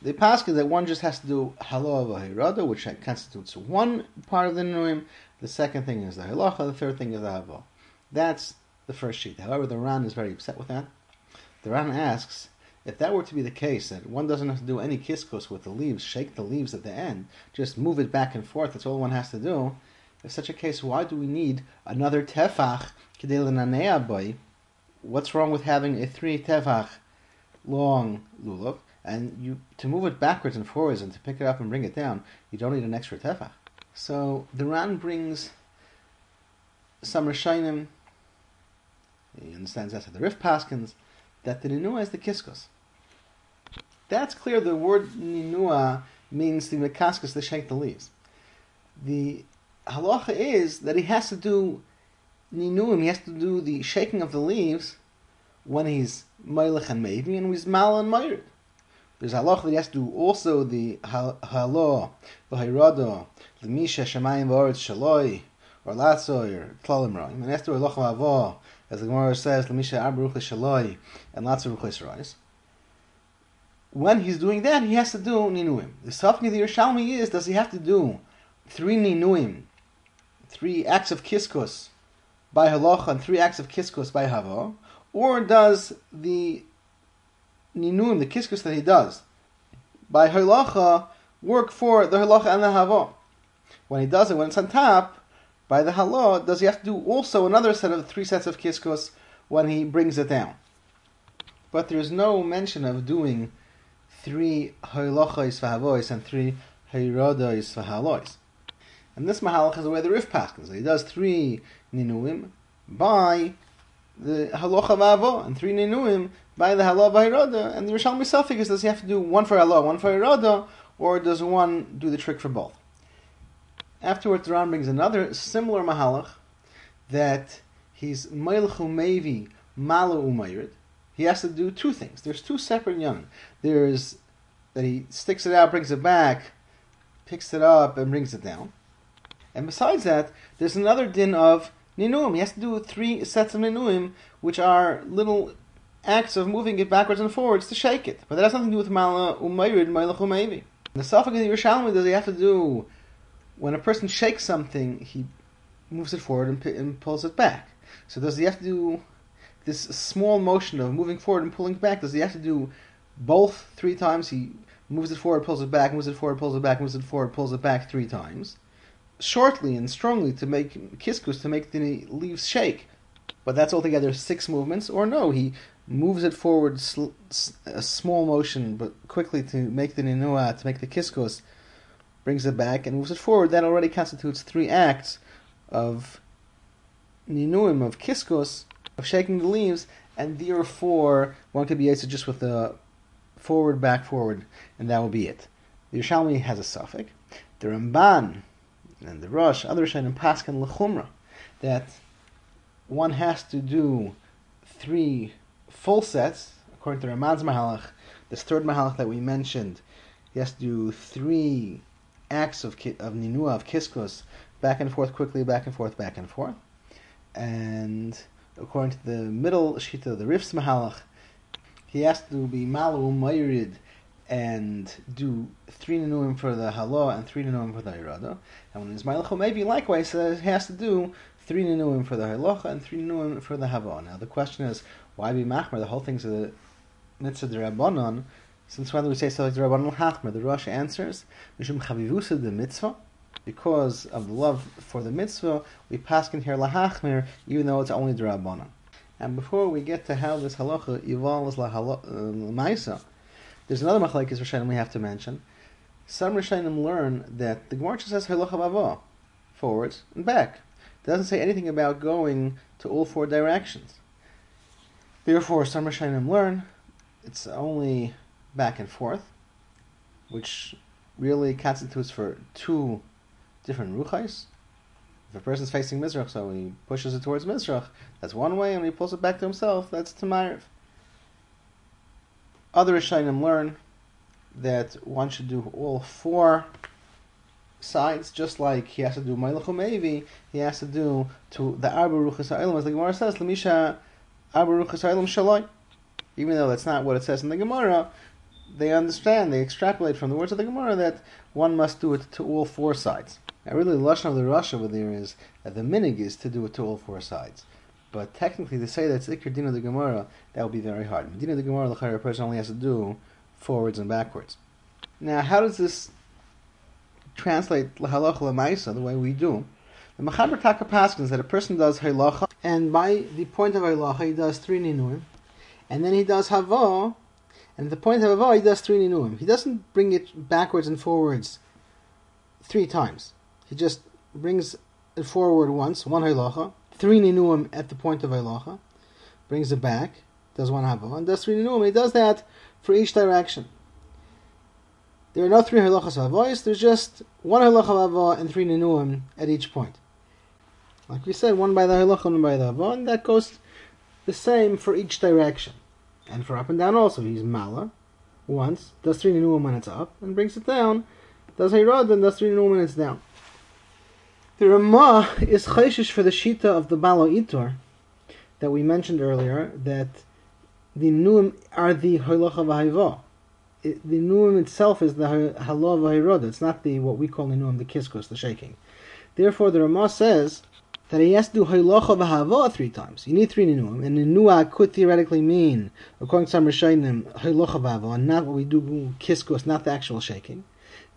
the pass that one just has to do halav ahiroda, which constitutes one part of the ninuim. The second thing is the halacha. The third thing is the hava. That's the first sheet. However, the Ran is very upset with that. The Ran asks if that were to be the case, that one doesn't have to do any kiskos with the leaves, shake the leaves at the end, just move it back and forth, that's all one has to do. If such a case, why do we need another tefach boy? What's wrong with having a three tefach long lulav? And you to move it backwards and forwards and to pick it up and bring it down, you don't need an extra tefach. So the Ran brings some Rishonim, he understands that the Rif Paskins, that the Ninua is the Kiskos. That's clear. The word ninua means the mekaskas, the shake the leaves. The halacha is that he has to do ninuim, he has to do the shaking of the leaves when he's Meilech and Mevi, and he's Mal and Meir. There's halach that he has to do also the halo, the hayrado, the misha shemayim v'oretz shaloi, or latzoy, or roim. And after halach v'avo, as the Gemara says, the misha arba ruchas shaloi, and latzoy ruchas rois. When he's doing that, he has to do ninuim. The of the Yerushalmi is, does he have to do three ninuim, three acts of kiskus by halacha, and three acts of kiskus by hava, or does the ninuim, the kiskus that he does, by halacha, work for the halacha and the hava. When he does it, when it's on top, by the halal, does he have to do also another set of three sets of kiskus when he brings it down? But there's no mention of doing three halachos v'havois and three hayradois v'halois. And this mahalach is the way the Rif paskins. He does three ninuim by the halacha v'avo and three ninuim by the halal v'hirada. And the Yerushalmi Safik is does he have to do one for halal, one for hirada, or does one do the trick for both? Afterwards, the Ran brings another similar mahalach that he's meilchu mevi malu umayrid. He has to do two things. There's two separate young. There's that he sticks it out, brings it back, picks it up, and brings it down. And besides that, there's another din of ninuim. He has to do three sets of ninuim, which are little acts of moving it backwards and forwards to shake it. But that has nothing to do with mala umayrid, mailach umayvi. The suffix of the Yerushalmi does he have to do when a person shakes something, he moves it forward and, and pulls it back. So does he have to do this small motion of moving forward and pulling back? Does he have to do both three times? He moves it forward, pulls it back, moves it forward, pulls it back, moves it forward, pulls it back three times, shortly and strongly to make kiskus to make the leaves shake. But that's altogether six movements. Or no, he moves it forward, sl- a small motion, but quickly to make the ninua, to make the kiskus brings it back and moves it forward, that already constitutes three acts of ninuim, of kiskos, of shaking the leaves, and therefore one could be Yetzer just with the forward, back, forward, and that will be it. The Yerushalmi has a suffix. The Ramban and the Rosh, other Rishonim, Paskan Lechumra, that one has to do three full sets, according to Ramban's Mahalach, this third Mahalach that we mentioned, he has to do three acts of of ninua of kiskos back and forth quickly, back and forth, back and forth. And according to the middle shita, the Rif's Mahalach, he has to be malu mayrid and do three ninuim for the halo and three ninuim for the irada. And when malach maybe likewise says he has to do three ninuim for the halacha and three ninuim for the hava. Now the question is, why be machmer? The whole thing's a mitzvah derabbanon. Since when do we say so like the Rabban Hachmer? The Rosh answers, Mishum Chavivusa the mitzvah, because of the love for the mitzvah, we pass in here lahachmer, even though it's only the Rabbanan. And before we get to how this halacha evolves la'maisa, uh, there's another machlekes Rishonim we have to mention. Some Rishonim learn that the Gemara says halacha bava, forwards and back. It doesn't say anything about going to all four directions. Therefore, some Rishonim learn it's only back and forth, which really constitutes for two different ruchais. If a person's facing Mizrach, so he pushes it towards Mizrach, that's one way, and when he pulls it back to himself, that's Tamariv. Other Rishonim learn that one should do all four sides, just like he has to do Mailach Mevi, he has to do to the Arba Ruchas as the Gemara says, Lamisha Arba Ruchas Shaloi. Even though that's not what it says in the Gemara, they understand, they extrapolate from the words of the Gemara that one must do it to all four sides. Now, really, the lashon of the Rush over there is that the minig is to do it to all four sides. But technically, to say that it's Iker Din of the Gemara, that would be very hard. Din of the Gemara, the person only has to do forwards and backwards. Now, how does this translate lahalacha lemaisa the way we do? The Machaber Taka Paskins that a person does halacha, and by the point of halacha, he does three ninuim, and then he does hava, and at the point of Avah, he does three ninuim. He doesn't bring it backwards and forwards three times. He just brings it forward once, one halacha, three ninuim at the point of halacha, brings it back, does one Havah, and does three ninuim. He does that for each direction. There are no three halachas of Avos, there's just one halacha of Avah and three ninuim at each point. Like we said, one by the halacha, and one by the Avah, and that goes the same for each direction. And for up and down also, he's Mala once, does three Ninuim when it's up, and brings it down, does Hirad, and does three Ninuim when it's down. The Ramah is chayshish for the Shita of the Balo Itor that we mentioned earlier, that the Nuim are the Hoylocha V'Hayvah. The Nuim itself is the Halav V'Hirod. It's not the what we call the Nuim, the Kiskus, the shaking. Therefore, the Ramah says that he has to do Hoylocha V'Hava three times. You need three Ninuim. And Ninua could theoretically mean, according to some Rishonim, Hoylocha V'Hava, and not what we do Kiskus, not the actual shaking.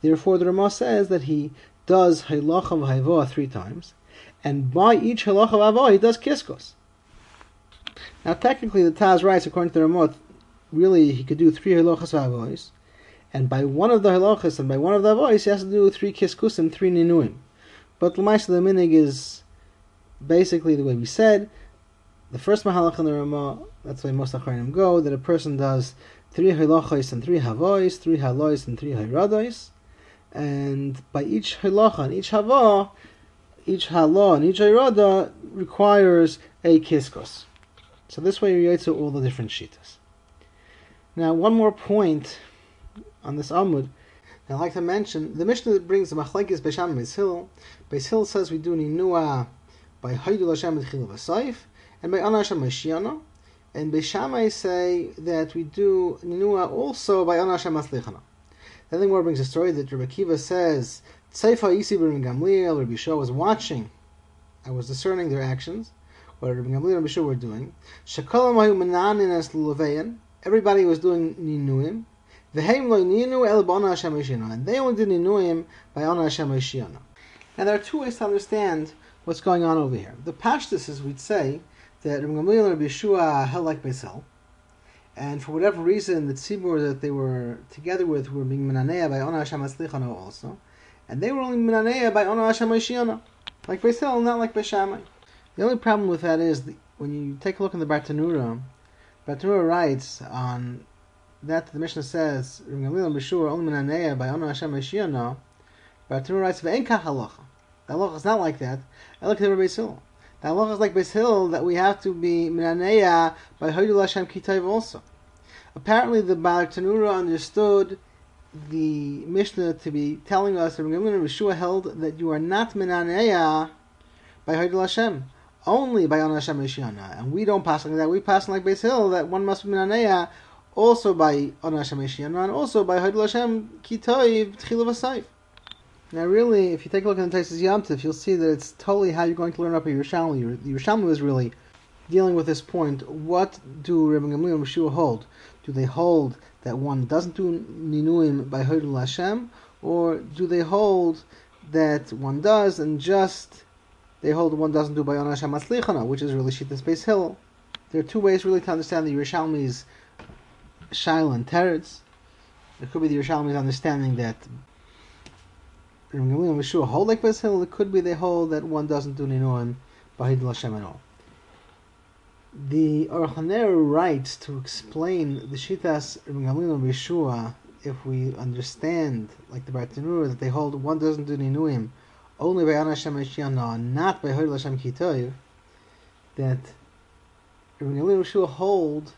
Therefore, the Ramah says that he does Halacha V'Haivoah three times, and by each Halacha V'Haivoah he does Kiskos. Now, technically, the Taz writes, according to the Ramot, really he could do three Halachas V'Havoahs, and by one of the Halachas and by one of the Avois, he has to do three Kiskusim, three Ninuim. But the L'maisa the Minig is basically the way we said. The first Mahalach in the Ramah, that's why most Achronim go, that a person does three Halachas and three Havois, three Halois and three Hiradois, and by each halacha and each hava, each halah and each irada requires a kiskos. So this way you to all the different shitas. Now, one more point on this amud. I'd like to mention the Mishnah that brings the machlekes Besham Beis Hill. Beis Hill says we do ninua by Haydul Hashem Chil V'Saif and by Ana Hashem Mashiana. And Beishamai say that we do ninua also by Ana Hashem Maslichana. Then the Gemara brings a story that Rabbi Kiva says, Tzeifa Isi Rabbi Gamliel, Rabbi Shua was watching. I was discerning their actions, what Rabbi Gamliel and Rabbi Shua were doing. Shakalam Hayu Mananin Es Luleveyan. Everybody was doing Ninuim. V'heim lo ninu el b'ana Hashem And they only did Ninuim by Ana Hashem And there are two ways to understand what's going on over here. The Pashtus is we'd say that Rabbi Gamliel and Rabbi Shua held like Beisel and for whatever reason, the tzibur that they were together with were being minaneya by Ona Hashem Aslichana also, and they were only minaneya by Ona Hashem Ashiana, like Beisel, not like Beishamai. The only problem with that is the, when you take a look in the Bartanura, Bartanura writes on that the Mishnah says Bishur only minaneya by Ona Hashem Ashiana. Bartanura writes ve'enka halacha. The halacha is not like that. I look at the Beisil. The halacha is like Beis Hill that we have to be minaneya by Hoydul Hashem Kitayv also. Apparently, the Baal Tanura understood the Mishnah to be telling us that Rabbi Yeshua held that you are not minaneya by Hoydul Hashem, only by An Hashem Eshiana. And we don't pass like that. We pass like Beis Hill that one must be minaneya also by An Hashem Eshiana and also by Hoydul Hashem Kitayv Tchilav. Now, really, if you take a look at the Taisus Yamtiv, you'll see that it's totally how you're going to learn up a Yerushalmi. Yerushalmi was really dealing with this point. What do Rabbi Gamliel and Yeshua hold? Do they hold that one doesn't do Ninuim by Hodul Hashem, or do they hold that one does and just they hold one doesn't do by Yon Hashem Aslichana, which is really Shittas Beis Hill? There are two ways really to understand the Yerushalmi's Shail and Teretz. It could be the Yerushalmi's understanding that Gamliel and hold like Beis Hill. It could be they hold that one doesn't do Ninuim by Hashem at all. The Aruch writes to explain the Shitas Gamliel and if we understand, like the Bartanur, that they hold one doesn't do Ninuim only by Ana Hashem not by Hodul Hashem Kitoyev, that Gamliel Yeshua hold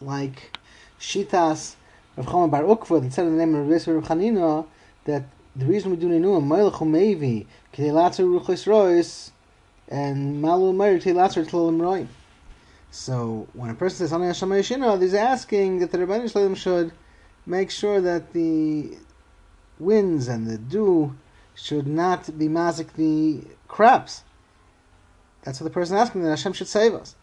like Shitas Rav Chama Bar Ukva that said in the name of Rabbi Chanina that the reason we do Ninuim, Melech Umevi, Kedei Latzer Ruchos Rois, and Malu Meir Kedei Latzer Tlolim Roim. So when a person says Hanei Hashem Yeshina, he's asking that the Rebbeinu Shalom should make sure that the winds and the dew should not be mazik the crops. That's what the person is asking that Hashem should save us.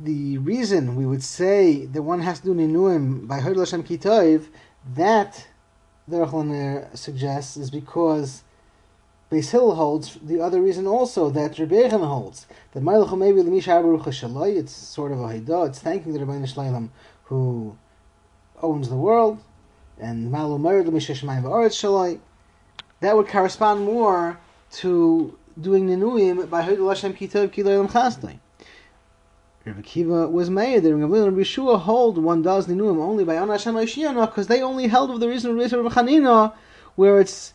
The reason we would say that one has to do ninuim by Hodel Hashem Kitoiv, that the Rechlan suggests is because Beis Hill holds the other reason also that Rebbeinu holds that Ma'ilach maybe Lemisha Baruch. It's sort of a haidah. It's thanking the Rebbeinu Shleilam who owns the world, and Malu Meir Lemisha Shemayim Va'aretz Shaloi. That would correspond more to doing Ninuim by Hodel Hashem Kitov Kilayim Chasnoi. Rabbi Kiva was made that Rabbi Yeshua hold one does ninuim only by Ana Hashem because they only held of the reason of Rabbi Chanina, where it's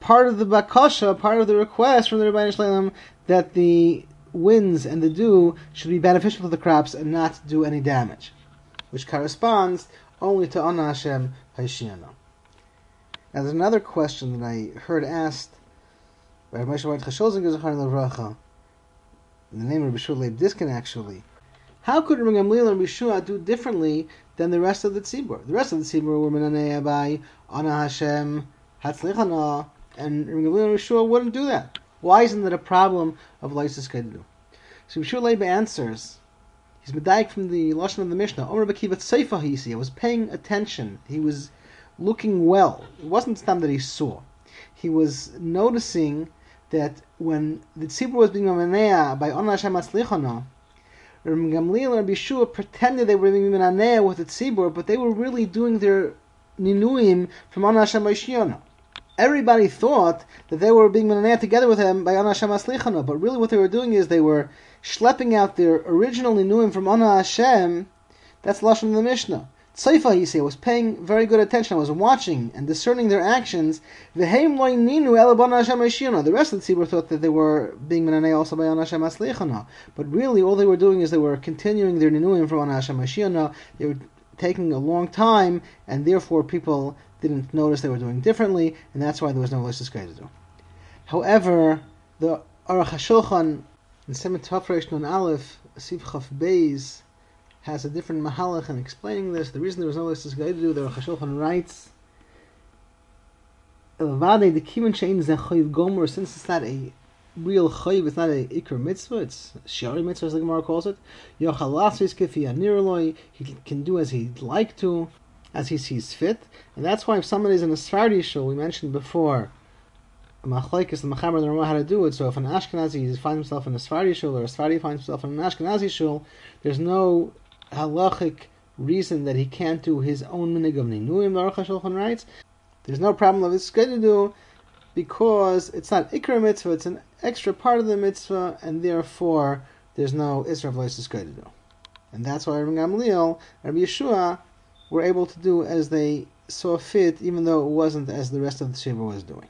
part of the bakasha, part of the request from the Rabbi Shalom that the winds and the dew should be beneficial to the crops and not do any damage, which corresponds only to Ana Hashem. Now, there's another question that I heard asked by Moshe Ward Chasholzinger Zachar Levracha, in the name of Rabbi Leib Diskin actually. How could Rabbi Gamliel and Rabbi do differently than the rest of the tzibur? The rest of the tzibur were Menanei by Ana Hashem Hatzlichana, and Rabbi Gamliel and Rabbi wouldn't do that. Why isn't it a problem of Lysis Kedu? So Rabbi Leib answers, he's medayik from the Lashon of the Mishnah, Omer Bekivat Seifa Hisi, was paying attention, he was looking well. It wasn't the time that he saw. He was noticing that when the tzibur was being manea by Ona Hashem Atzlichana, Rabbi Gamliel and Rabbi Shua pretended they were being manea with the tzibur, but they were really doing their ninuim from Ona Hashem Everybody thought that they were being manea together with him by Ona Hashem Atzlichana, but really what they were doing is they were schlepping out their original ninuim from Ona Hashem. That's lashon in the Mishnah. Tzaifa, he said, was paying very good attention. Was watching and discerning their actions. The rest of the tzibur thought that they were being menanei also by Anashem Aslichana. But really, all they were doing is they were continuing their ninuim from Anashem Ashiana. They were taking a long time, and therefore people didn't notice they were doing differently, and that's why there was no list to do. However, the Aruch HaShulchan in Semet Tafresh Nun Aleph, Chaf Beis, has a different mahalach in explaining this. The reason there was no list is going to do, the Rosh writes, Elvade, the kiman shein zechoyiv gomer, since it's not a real chayiv, it's not a ikr mitzvah, it's shari mitzvah, as the Gemara calls it. Yochalasis kifi anirloi, he can do as he'd like to, as he sees fit. And that's why if somebody's in a Sephardi shul, we mentioned before, machlekes the machaber don't know how to do it. So if an Ashkenazi finds himself in a Sephardi shul or a Sephardi finds himself in an Ashkenazi shul, there's no halachic reason that he can't do his own minig ninuim, Aruch HaShulchan writes, there's no problem of it's good to do because it's not ikra mitzvah, it's an extra part of the mitzvah, and therefore there's no isra of lois good to do. And that's why Rabbi and Rabbi Yeshua were able to do as they saw fit, even though it wasn't as the rest of the Shiva was doing.